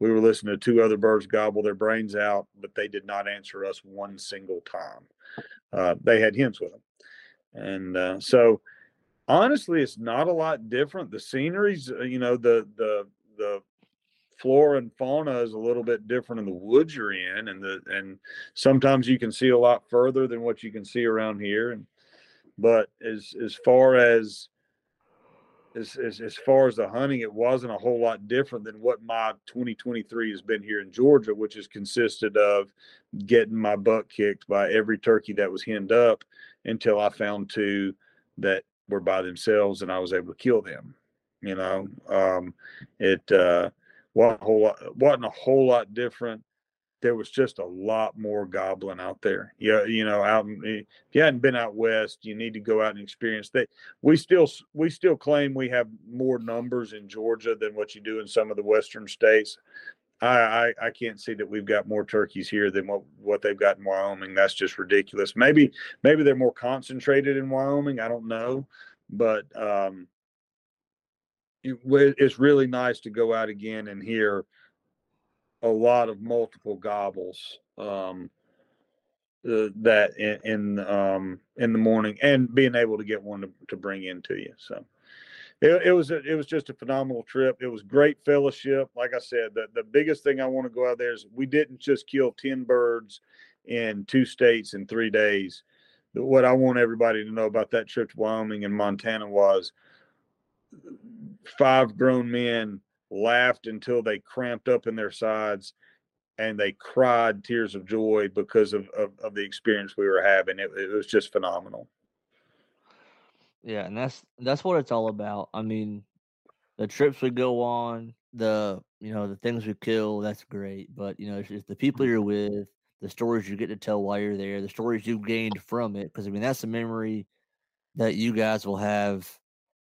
we were listening to two other birds gobble their brains out, but they did not answer us one single time. Uh, they had hens with them, and uh, so honestly, it's not a lot different. The scenery's, uh, you know, the the the flora and fauna is a little bit different in the woods you're in, and the and sometimes you can see a lot further than what you can see around here. And but as as far as as, as, as far as the hunting, it wasn't a whole lot different than what my 2023 has been here in Georgia, which has consisted of getting my butt kicked by every turkey that was henned up until I found two that were by themselves and I was able to kill them. You know, um, it uh, wasn't a whole lot, wasn't a whole lot different there was just a lot more gobbling out there. Yeah, you know, out in, if you hadn't been out west, you need to go out and experience that. We still we still claim we have more numbers in Georgia than what you do in some of the western states. I, I, I can't see that we've got more turkeys here than what what they've got in Wyoming. That's just ridiculous. Maybe maybe they're more concentrated in Wyoming. I don't know, but um, it's really nice to go out again and hear a lot of multiple gobbles um, uh, that in, in um, in the morning and being able to get one to, to bring into you. So it, it was a, it was just a phenomenal trip. It was great fellowship. Like I said, the the biggest thing I want to go out there is we didn't just kill ten birds in two states in three days. What I want everybody to know about that trip to Wyoming and Montana was five grown men laughed until they cramped up in their sides and they cried tears of joy because of, of, of the experience we were having. It, it was just phenomenal. Yeah, and that's that's what it's all about. I mean, the trips we go on, the you know the things we kill, that's great. But you know, it's just the people mm-hmm. you're with, the stories you get to tell while you're there, the stories you've gained from it. Because I mean, that's a memory that you guys will have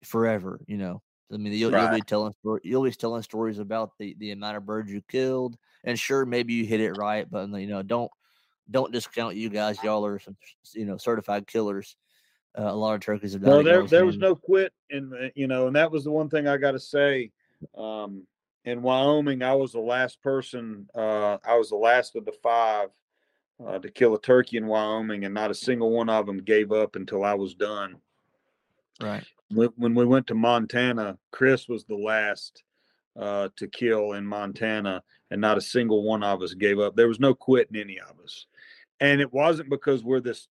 forever. You know, I mean, you'll, right. you'll be telling you'll be telling stories about the the amount of birds you killed, and sure, maybe you hit it right, but you know, don't don't discount you guys. Y'all are some you know certified killers. Uh, a lot of turkeys have died. Well, there there was no quit, and you know, and that was the one thing I got to say. Um, in Wyoming, I was the last person. Uh, I was the last of the five uh, to kill a turkey in Wyoming, and not a single one of them gave up until I was done. Right when we went to Montana, Chris was the last uh, to kill in Montana, and not a single one of us gave up. There was no quitting any of us, and it wasn't because we're this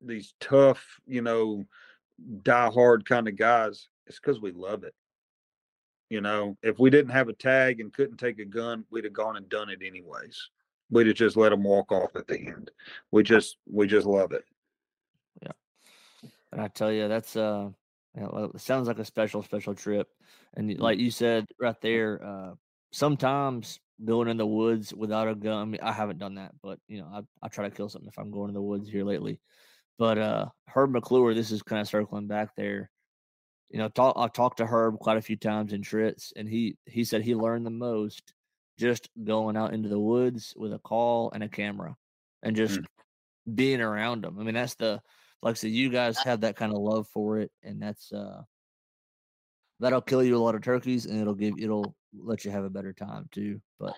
these tough, you know, die hard kind of guys. It's because we love it. You know, if we didn't have a tag and couldn't take a gun, we'd have gone and done it anyways. We'd have just let them walk off at the end. We just we just love it. Yeah, and I tell you, that's uh it sounds like a special, special trip. And mm. like you said right there, uh, sometimes going in the woods without a gun. I mean, I haven't done that, but you know, I I try to kill something if I'm going in the woods here lately. But uh, Herb McClure, this is kind of circling back there. You know, talk, I've talked to Herb quite a few times in Tritz, and he he said he learned the most just going out into the woods with a call and a camera, and just mm. being around them. I mean, that's the like I said, you guys have that kind of love for it, and that's uh that'll kill you a lot of turkeys, and it'll give it'll let you have a better time too. But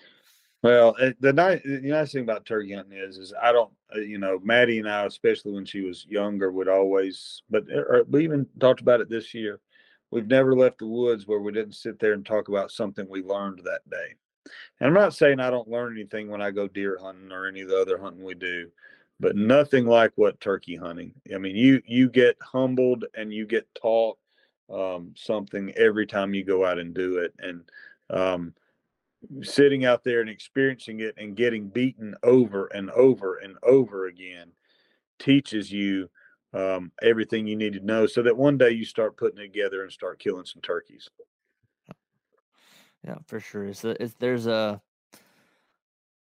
well, eh, the nice the nice thing about turkey hunting is is I don't uh, you know Maddie and I, especially when she was younger, would always but eh, or, we even talked about it this year. We've never left the woods where we didn't sit there and talk about something we learned that day. And I'm not saying I don't learn anything when I go deer hunting or any of the other hunting we do, but nothing like what turkey hunting. I mean, you you get humbled and you get taught um, something every time you go out and do it, and um, sitting out there and experiencing it and getting beaten over and over and over again teaches you um, everything you need to know, so that one day you start putting it together and start killing some turkeys. Yeah, for sure. It's, it's there's a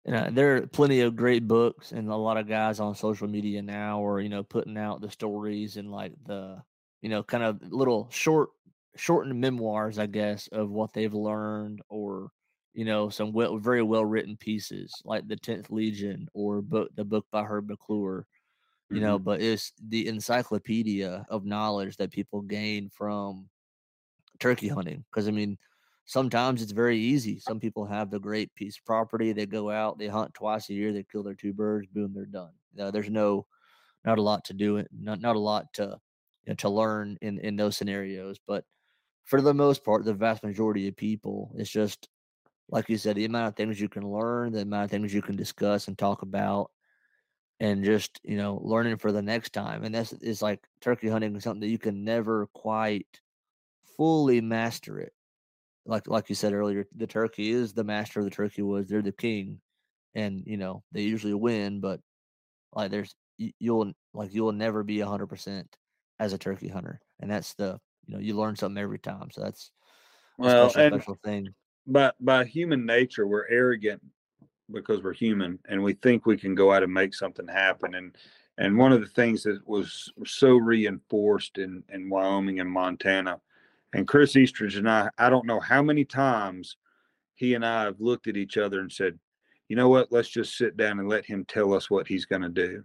you know, there are plenty of great books and a lot of guys on social media now are, you know, putting out the stories and like the, you know, kind of little short, shortened memoirs, I guess, of what they've learned or, you know, some well, very well written pieces like the 10th Legion or book, the book by Herb McClure, you mm-hmm. know, but it's the encyclopedia of knowledge that people gain from turkey hunting. Cause I mean, sometimes it's very easy. Some people have the great piece of property. They go out, they hunt twice a year, they kill their two birds, boom, they're done. Uh, there's no, not a lot to do it, not not a lot to you know, to learn in in those scenarios. But for the most part, the vast majority of people, it's just like you said, the amount of things you can learn, the amount of things you can discuss and talk about, and just you know learning for the next time. And that's is like turkey hunting is something that you can never quite fully master it like like you said earlier, the turkey is the master of the turkey woods. They're the king, and you know they usually win. But like there's you'll like you'll never be hundred percent as a turkey hunter, and that's the you know you learn something every time. So that's well special, and special thing. By by human nature, we're arrogant because we're human, and we think we can go out and make something happen. And and one of the things that was so reinforced in in Wyoming and Montana and Chris Eastridge and I, I don't know how many times he and I have looked at each other and said, you know what, let's just sit down and let him tell us what he's going to do.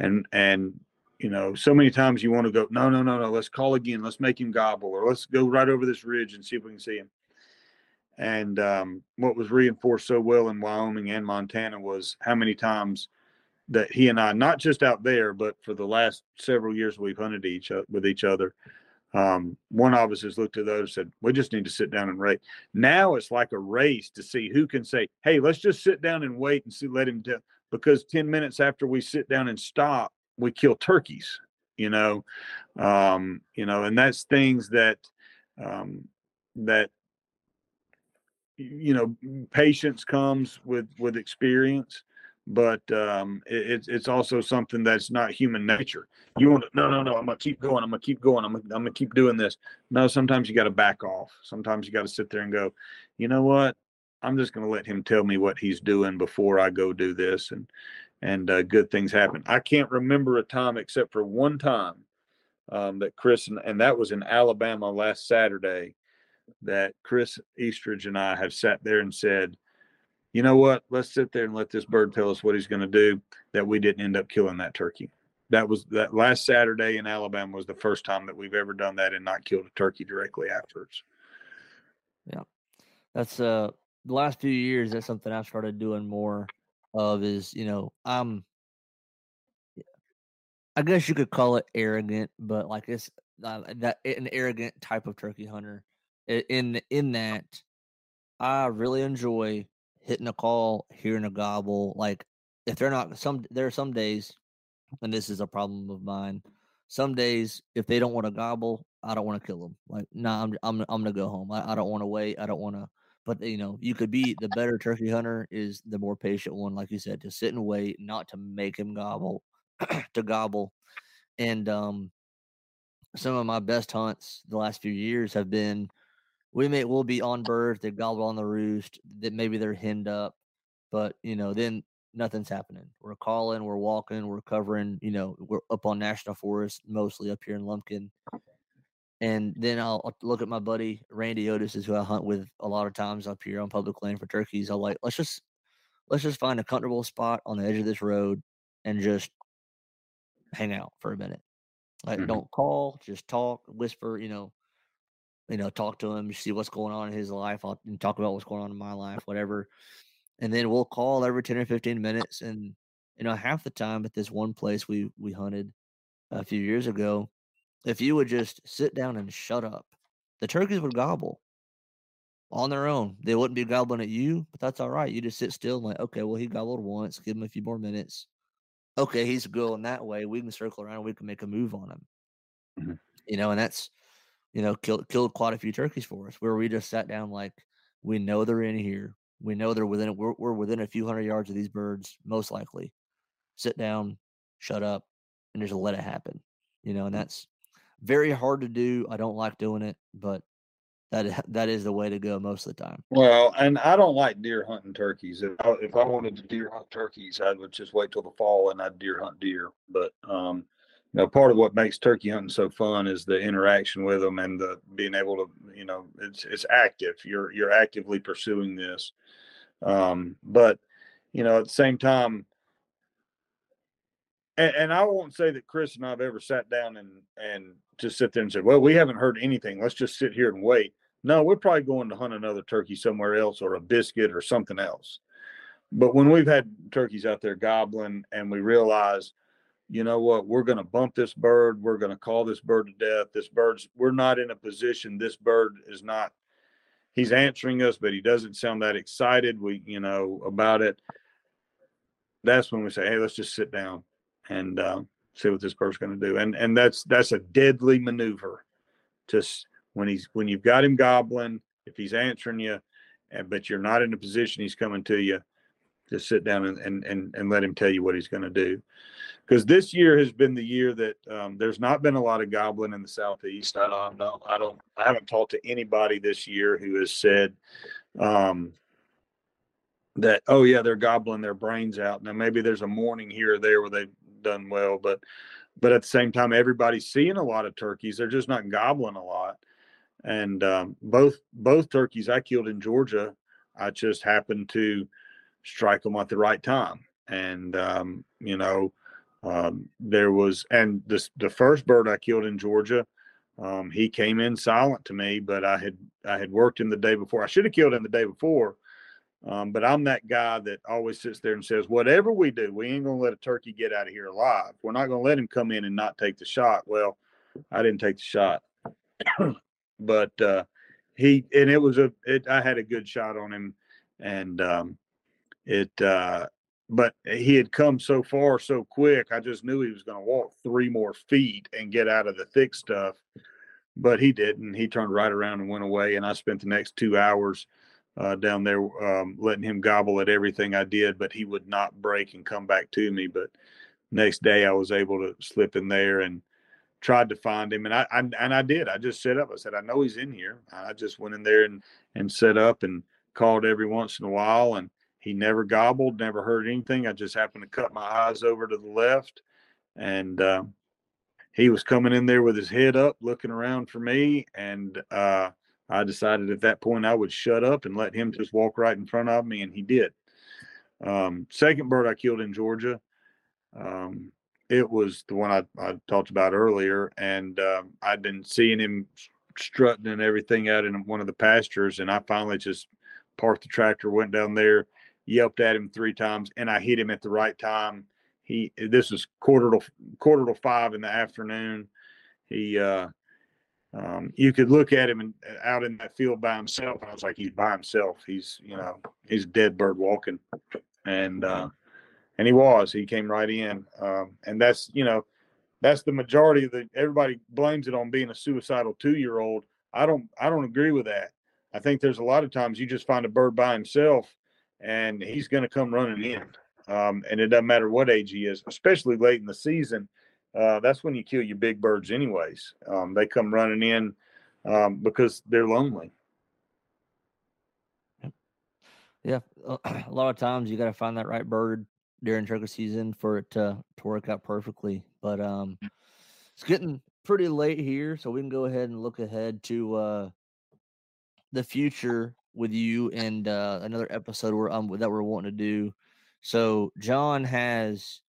And, and, you know, so many times you want to go, no, no, no, no, let's call again. Let's make him gobble or let's go right over this ridge and see if we can see him. And um, what was reinforced so well in Wyoming and Montana was how many times that he and I, not just out there, but for the last several years we've hunted each with each other, um, one of us has looked at those and said, we just need to sit down and rate. Now it's like a race to see who can say, hey, let's just sit down and wait and see, let him tell. Because 10 minutes after we sit down and stop, we kill turkeys, you know, um, you know, and that's things that, um, that, you know, patience comes with, with experience but um, it, it's also something that's not human nature. You want to no no no. I'm gonna keep going. I'm gonna keep going. I'm gonna, I'm gonna keep doing this. No, sometimes you got to back off. Sometimes you got to sit there and go. You know what? I'm just gonna let him tell me what he's doing before I go do this, and and uh, good things happen. I can't remember a time except for one time um, that Chris and, and that was in Alabama last Saturday that Chris Eastridge and I have sat there and said you know what? Let's sit there and let this bird tell us what he's going to do. That we didn't end up killing that turkey. That was that last Saturday in Alabama was the first time that we've ever done that and not killed a turkey directly afterwards. Yeah, that's uh the last few years. That's something I've started doing more of. Is you know I'm. I guess you could call it arrogant, but like it's uh, that an arrogant type of turkey hunter. In in that, I really enjoy hitting a call, hearing a gobble. Like if they're not some, there are some days, and this is a problem of mine. Some days, if they don't want to gobble, I don't want to kill them. Like, nah, I'm I'm I'm gonna go home. I, I don't want to wait. I don't want to. But you know, you could be the better turkey hunter is the more patient one, like you said, to sit and wait, not to make him gobble, [CLEARS THROAT] to gobble. And um, some of my best hunts the last few years have been we may will be on birds they gobble on the roost that maybe they're henned up but you know then nothing's happening. We're calling we're walking we're covering you know we're up on national forest mostly up here in lumpkin. And then I'll, I'll look at my buddy randy otis is who i hunt with a lot of times up here on public land for turkeys. I'll like let's just let's just find a comfortable spot on the edge of this road and just hang out for a minute. Like mm-hmm. don't call just talk whisper you know you know, talk to him, see what's going on in his life. I'll talk about what's going on in my life, whatever. And then we'll call every 10 or 15 minutes. And, you know, half the time at this one place we, we hunted a few years ago, if you would just sit down and shut up, the turkeys would gobble on their own. They wouldn't be gobbling at you, but that's all right. You just sit still and like, okay, well, he gobbled once, give him a few more minutes. Okay, he's going that way. We can circle around, we can make a move on him. Mm-hmm. You know, and that's you know, killed killed quite a few turkeys for us where we just sat down like we know they're in here. We know they're within we're, we're within a few hundred yards of these birds, most likely. Sit down, shut up, and just let it happen. You know, and mm. that's very hard to do. I don't like doing it, but that that is the way to go most of the time. Well, and I don't like deer hunting turkeys. If I, if I wanted to deer hunt turkeys, I would just wait till the fall and I'd deer hunt deer. But um, you know, part of what makes turkey hunting so fun is the interaction with them and the being able to, you know, it's it's active. You're you're actively pursuing this. Um, but you know, at the same time, and, and I won't say that Chris and I've ever sat down and and just sit there and said, "Well, we haven't heard anything. Let's just sit here and wait." No, we're probably going to hunt another turkey somewhere else or a biscuit or something else. But when we've had turkeys out there gobbling and we realize, you know what, we're going to bump this bird, we're going to call this bird to death. This bird's, we're not in a position, this bird is not, he's answering us, but he doesn't sound that excited, we, you know, about it. That's when we say, hey, let's just sit down and uh, see what this bird's going to do. And and that's that's a deadly maneuver. Just when he's when you've got him gobbling, if he's answering you, and but you're not in a position he's coming to you, just sit down and and and, and let him tell you what he's going to do. Because this year has been the year that um, there's not been a lot of gobbling in the southeast. I don't know. I don't. I haven't talked to anybody this year who has said um, that. Oh yeah, they're gobbling their brains out. Now maybe there's a morning here or there where they've done well, but but at the same time, everybody's seeing a lot of turkeys. They're just not gobbling a lot and um, both both turkeys I killed in Georgia, I just happened to strike them at the right time, and um, you know, um, there was and this the first bird I killed in Georgia, um, he came in silent to me, but I had I had worked him the day before. I should have killed him the day before, um, but I'm that guy that always sits there and says, whatever we do, we ain't gonna let a turkey get out of here alive. We're not gonna let him come in and not take the shot. Well, I didn't take the shot but uh, he and it was a it, I had a good shot on him, and um, it uh, but he had come so far so quick. I just knew he was going to walk three more feet and get out of the thick stuff, but he didn't. He turned right around and went away, and I spent the next two hours. Uh, down there, um, letting him gobble at everything I did, but he would not break and come back to me. But next day, I was able to slip in there and tried to find him, and I, I, and I did. I just set up. I said, I know he's in here. I just went in there and and set up and called every once in a while, and he never gobbled, never heard anything. I just happened to cut my eyes over to the left, and uh, he was coming in there with his head up, looking around for me, and uh, I decided at that point I would shut up and let him just walk right in front of me, and he did. Um, second bird I killed in Georgia. Um, it was the one I, I talked about earlier, and um, I'd been seeing him strutting and everything out in one of the pastures, and I finally just parked the tractor, went down there, yelped at him three times, and I hit him at the right time. He this was quarter to quarter to five in the afternoon. He uh, um, you could look at him out in that field by himself, and I was like, he's by himself. He's you know he's dead bird walking, and uh, and he was. He came right in, um, and that's you know, that's the majority of the. Everybody blames it on being a suicidal two year old. I don't. I don't agree with that. I think there's a lot of times you just find a bird by himself, and he's going to come running in. Um, and it doesn't matter what age he is, especially late in the season. Uh, that's when you kill your big birds, anyways. Um, they come running in um, because they're lonely. Yeah, [CLEARS THROAT] a lot of times you got to find that right bird during turkey season for it to, to work out perfectly. But um, mm. it's getting pretty late here, so we can go ahead and look ahead to uh, the future with you and uh, another episode where um that we're wanting to do. So John has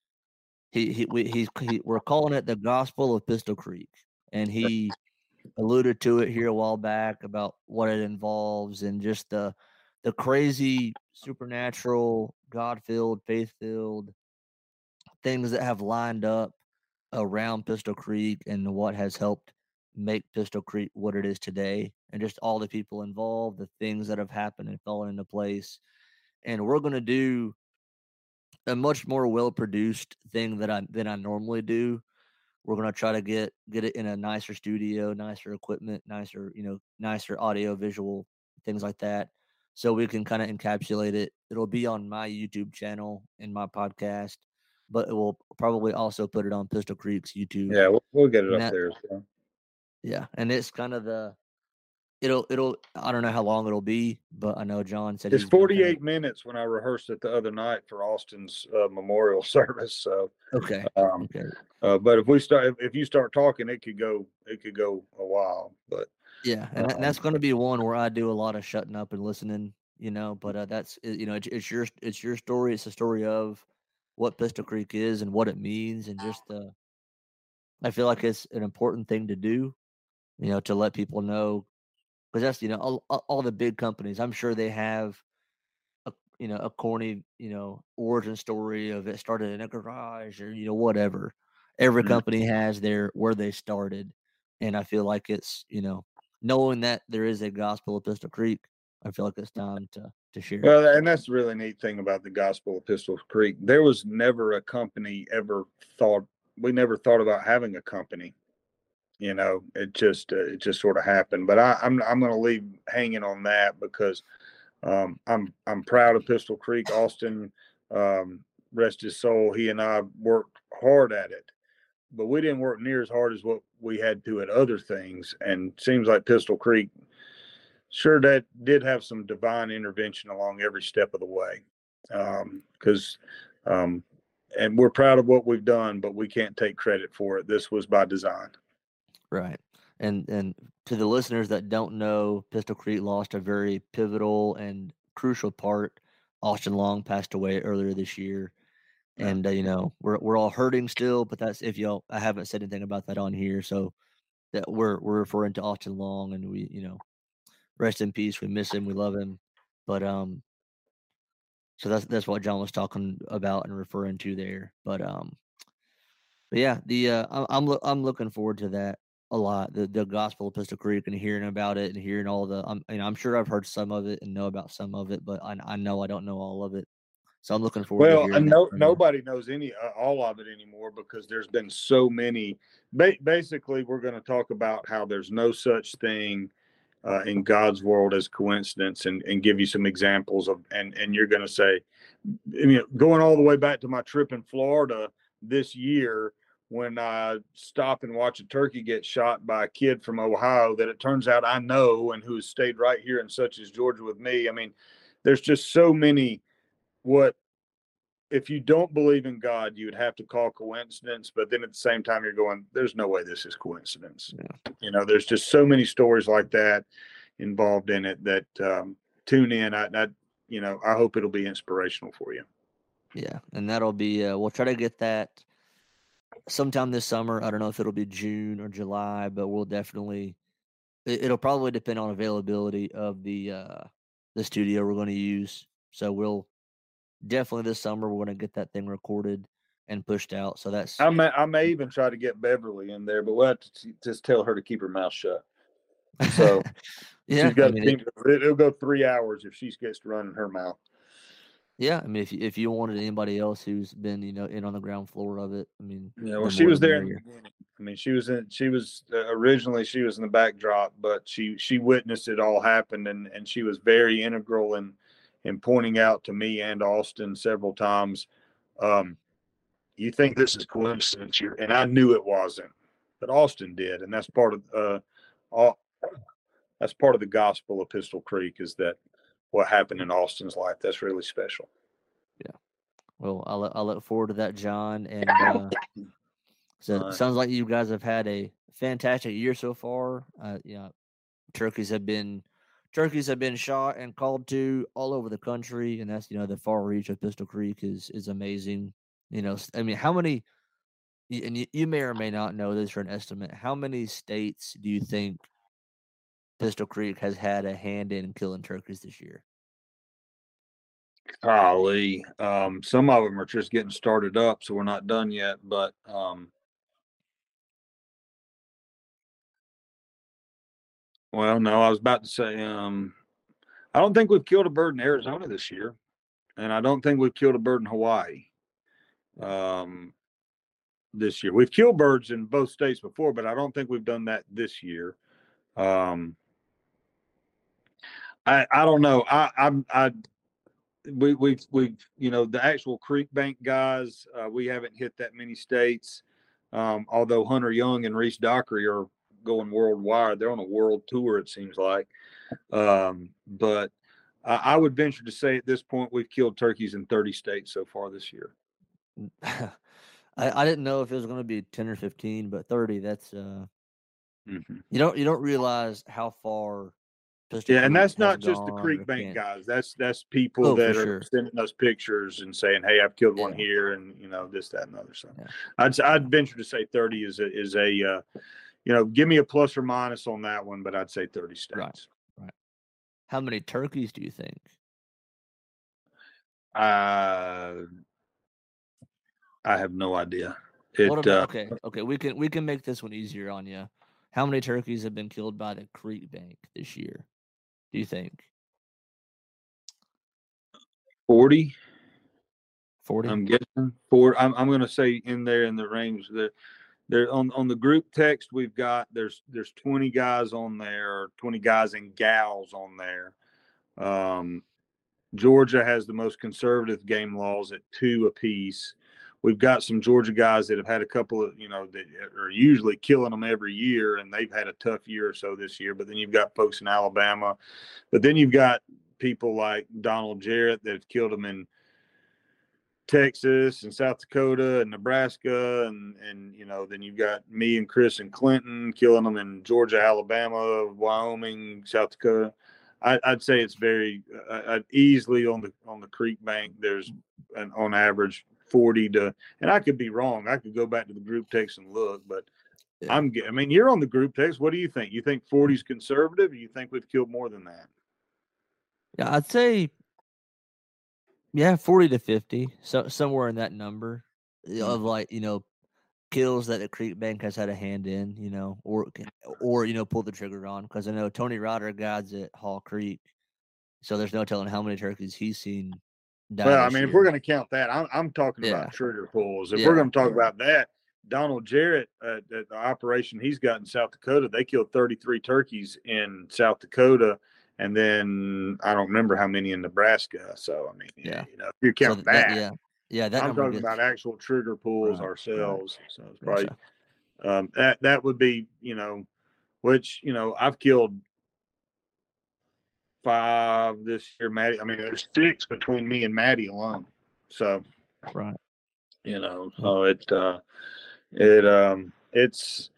he he we, he's he, we're calling it the Gospel of Pistol Creek, and he alluded to it here a while back about what it involves and just the the crazy supernatural, God filled, faith filled things that have lined up around Pistol Creek and what has helped make Pistol Creek what it is today, and just all the people involved, the things that have happened and fallen into place. And we're going to do a much more well produced thing that I than I normally do. We're going to try to get get it in a nicer studio, nicer equipment, nicer you know, nicer audio, visual things like that so we can kind of encapsulate it. It'll be on my YouTube channel and my podcast, but it will probably also put it on Pistol Creek's YouTube. Yeah, we'll, we'll get it and up that, there. Yeah, and it's kind of the it'll it'll I don't know how long it'll be, but I know John said it's 48 minutes when I rehearsed it the other night for Austin's uh, memorial [LAUGHS] service. So okay, um, okay. Uh, but if we start, if you start talking, it could go it could go a while. But yeah, and, um, that's going to be one where I do a lot of shutting up and listening. You know, but uh, that's you know it's, it's your it's your story. It's the story of what Pistol Creek is and what it means, and just the. I feel like it's an important thing to do, you know, to let people know because that's you know all, all the big companies. I'm sure they have a you know a corny you know origin story of it started in a garage or you know whatever. Every mm-hmm. company has their where they started, and I feel like it's you know knowing that there is a gospel of Pistol Creek. I feel like it's time to to share. Well, and that's the really neat thing about the gospel of Pistol Creek. There was never a company ever thought we never thought about having a company you know it just uh, it just sort of happened but I, am I'm, I'm going to leave hanging on that because um, I'm I'm proud of Pistol Creek Austin um, rest his soul he and I worked hard at it but we didn't work near as hard as what we had to at other things and seems like Pistol Creek sure that did have some divine intervention along every step of the way because um, um, and we're proud of what we've done but we can't take credit for it this was by design Right. And and to the listeners that don't know, Pistol Creek lost a very pivotal and crucial part. Austin Long passed away earlier this year, and uh, you know we're we're all hurting still. But that's if y'all I haven't said anything about that on here, so that we're we're referring to Austin Long, and we you know rest in peace. We miss him, we love him, but um, so that's that's what John was talking about and referring to there. But um, but yeah, the uh, I'm I'm looking forward to that a lot the the gospel of Pistol Creek and hearing about it and hearing all the I'm you know I'm sure I've heard some of it and know about some of it, but I I know I don't know all of it. So I'm looking forward. Well, no, nobody knows any uh, all of it anymore because there's been so many. Ba- basically, we're going to talk about how there's no such thing uh, in God's world as coincidence, and and give you some examples of, and and you're going to say, you know, going all the way back to my trip in Florida this year, when I stop and watch a turkey get shot by a kid from Ohio that it turns out I know and who has stayed right here in Suches Georgia with me. I mean, there's just so many what if you don't believe in God, you would have to call coincidence, but then at the same time you're going, there's no way this is coincidence. Yeah. You know, there's just so many stories like that involved in it that um, tune in. I, I, you know, I hope it'll be inspirational for you. Yeah, and that'll be. Uh, we'll try to get that sometime this summer. I don't know if it'll be June or July, but we'll definitely. It, will probably depend on availability of the uh the studio we're going to use. So we'll definitely this summer we're going to get that thing recorded and pushed out. So that's. I may I may even try to get Beverly in there, but we'll have to just tell her to keep her mouth shut. So [LAUGHS] yeah, she's got I mean, it, it'll go three hours if she gets to running her mouth. Yeah, I mean, if you, if you wanted anybody else who's been, you know, in on the ground floor of it, I mean, yeah, well, she was there. The. I mean, she was in. She was uh, originally she was in the backdrop, but she she witnessed it all happen, and and she was very integral in in pointing out to me and Austin several times. Um, you think this is coincidence? You're, and I knew it wasn't, but Austin did, and that's part of uh, all. That's part of the gospel of Pistol Creek is that what happened in Austin's life. That's really special. Yeah. Well, I'll I look forward to that, John. And [LAUGHS] uh, so it sounds like you guys have had a fantastic year so far. Uh, yeah, turkeys have been turkeys have been shot and called to all over the country, and that's you know the far reach of Pistol Creek is is amazing. You know, I mean, how many? And you, you may or may not know this for an estimate. How many states do you think Pistol Creek has had a hand in killing turkeys this year? Golly, um, some of them are just getting started up, so we're not done yet. But um, well, no, I was about to say, um, I don't think we've killed a bird in Arizona this year, and I don't think we've killed a bird in Hawaii um, this year. We've killed birds in both states before, but I don't think we've done that this year. Um, I, I don't know. I, I'm, I, we, we've, we've, you know, the actual creek bank guys, uh, we haven't hit that many states. Um, although Hunter Young and Reese Dockery are going worldwide. They're on a world tour, it seems like. Um, but I, I would venture to say at this point we've killed turkeys in 30 states so far this year. [LAUGHS] I, I didn't know if it was going to be 10 or 15, but 30, that's, uh, mm-hmm. you don't, you don't realize how far. Yeah. And that's not just the creek bank guys. That's, that's people oh, that are sure. sending us pictures and saying, Hey, I've killed yeah. one here and you know, this, that, and other. So yeah. I'd, I'd venture to say 30 is a, is a, uh, you know, give me a plus or minus on that one, but I'd say 30 states. Right. Right. How many turkeys do you think? Uh, I have no idea. It, about, uh, okay, okay, we can we can make this one easier on you. How many turkeys have been killed by the creek bank this year? Do you think? Forty. Forty. I'm guessing four. I'm I'm going to say in there in the range that there on on the group text we've got there's there's 20 guys on there, 20 guys and gals on there. Um, Georgia has the most conservative game laws at two apiece we've got some Georgia guys that have had a couple of, you know, that are usually killing them every year, and they've had a tough year or so this year. But then you've got folks in Alabama, but then you've got people like Donald Jarrett that have killed them in Texas and South Dakota and Nebraska, and and you know, then you've got me and Chris and Clinton killing them in Georgia, Alabama, Wyoming, South Dakota. I, would say it's very uh, easily on the on the creek bank. There's an, on average 40 to, and I could be wrong. I could go back to the group text and look, but yeah. I'm, I mean, you're on the group text. What do you think? You think 40 is conservative? you think we've killed more than that? Yeah, I'd say, yeah, 40 to 50. So somewhere in that number mm-hmm. of like, you know, kills that the Creek Bank has had a hand in, you know, or, or, you know, pull the trigger on. Cause I know Tony Ryder guides at Hall Creek. So there's no telling how many turkeys he's seen well, I mean, year. if we're going to count that, I'm, I'm talking yeah. about trigger pulls. If yeah. we're going to talk about that, Donald Jarrett uh, at the operation he's got in South Dakota, they killed 33 turkeys in South Dakota, and then I don't remember how many in Nebraska. So I mean, yeah, you know, if you count so that, that, yeah, yeah, that I'm talking gets... about actual trigger pulls right. ourselves. Right. So it's probably um, that that would be you know, which you know I've killed five this year. Maddie, I mean, there's six between me and Maddie alone. So, right, you know, so it, uh, it, um, it's,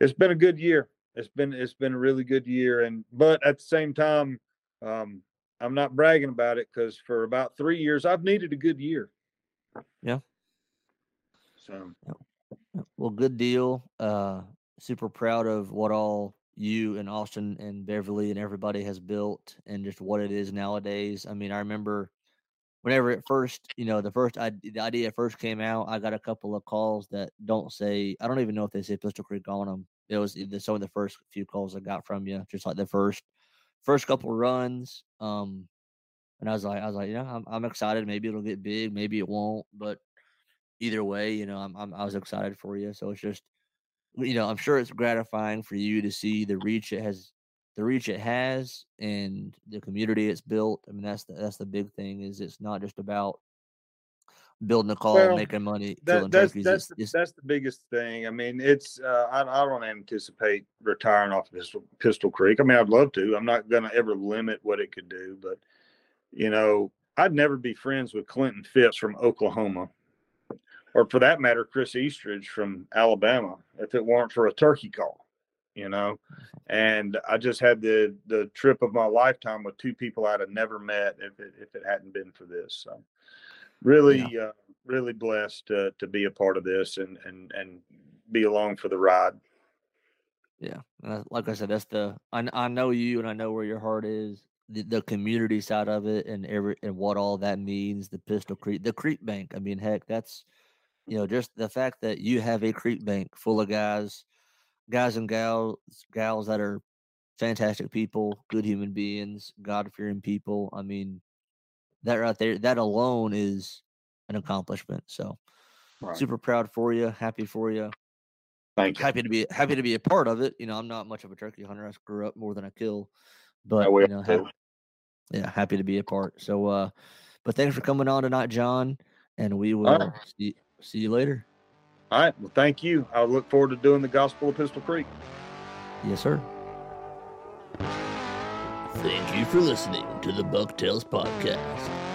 it's been a good year. It's been, it's been a really good year. And, but at the same time, um, I'm not bragging about it because for about three years, I've needed a good year. Yeah. So, well, good deal. Uh, super proud of what all you and Austin and Beverly and everybody has built and just what it is nowadays. I mean, I remember whenever it first, you know, the first I, the idea first came out, I got a couple of calls that don't say, I don't even know if they say Pistol Creek on them. It was some of the first few calls I got from you, just like the first, first couple runs. Um, and I was like, I was like, yeah, I'm, I'm excited. Maybe it'll get big, maybe it won't, but either way, you know, I'm, I'm I was excited for you. So it's just, you know, I'm sure it's gratifying for you to see the reach it has, the reach it has, and the community it's built. I mean, that's the, that's the big thing. Is it's not just about building a call, well, making money, that, that's that's the, that's the biggest thing. I mean, it's uh, I, I don't anticipate retiring off Pistol, Pistol Creek. I mean, I'd love to. I'm not going to ever limit what it could do, but you know, I'd never be friends with Clinton Phipps from Oklahoma or for that matter, Chris Eastridge from Alabama, if it weren't for a turkey call, you know. And I just had the the trip of my lifetime with two people I'd have never met if it if it hadn't been for this. So really, yeah. uh, really blessed to to be a part of this and and and be along for the ride. Yeah, uh, like I said, that's the I I know you and I know where your heart is. The, the community side of it and every and what all that means. The Pistol Creek, the Creek Bank. I mean, heck, that's you know, just the fact that you have a creek bank full of guys, guys and gals, gals that are fantastic people, good human beings, God fearing people. I mean, that right there, that alone is an accomplishment. So, right. super proud for you, happy for you. Thank you. Happy to be happy to be a part of it. You know, I'm not much of a turkey hunter. I screw up more than I kill, but you know, happy, yeah, happy to be a part. So, uh, but thanks for coming on tonight, John, and we will right. see See you later. All right. Well, thank you. I look forward to doing the Gospel of Pistol Creek. Yes, sir. Thank you for listening to the Bucktales Podcast.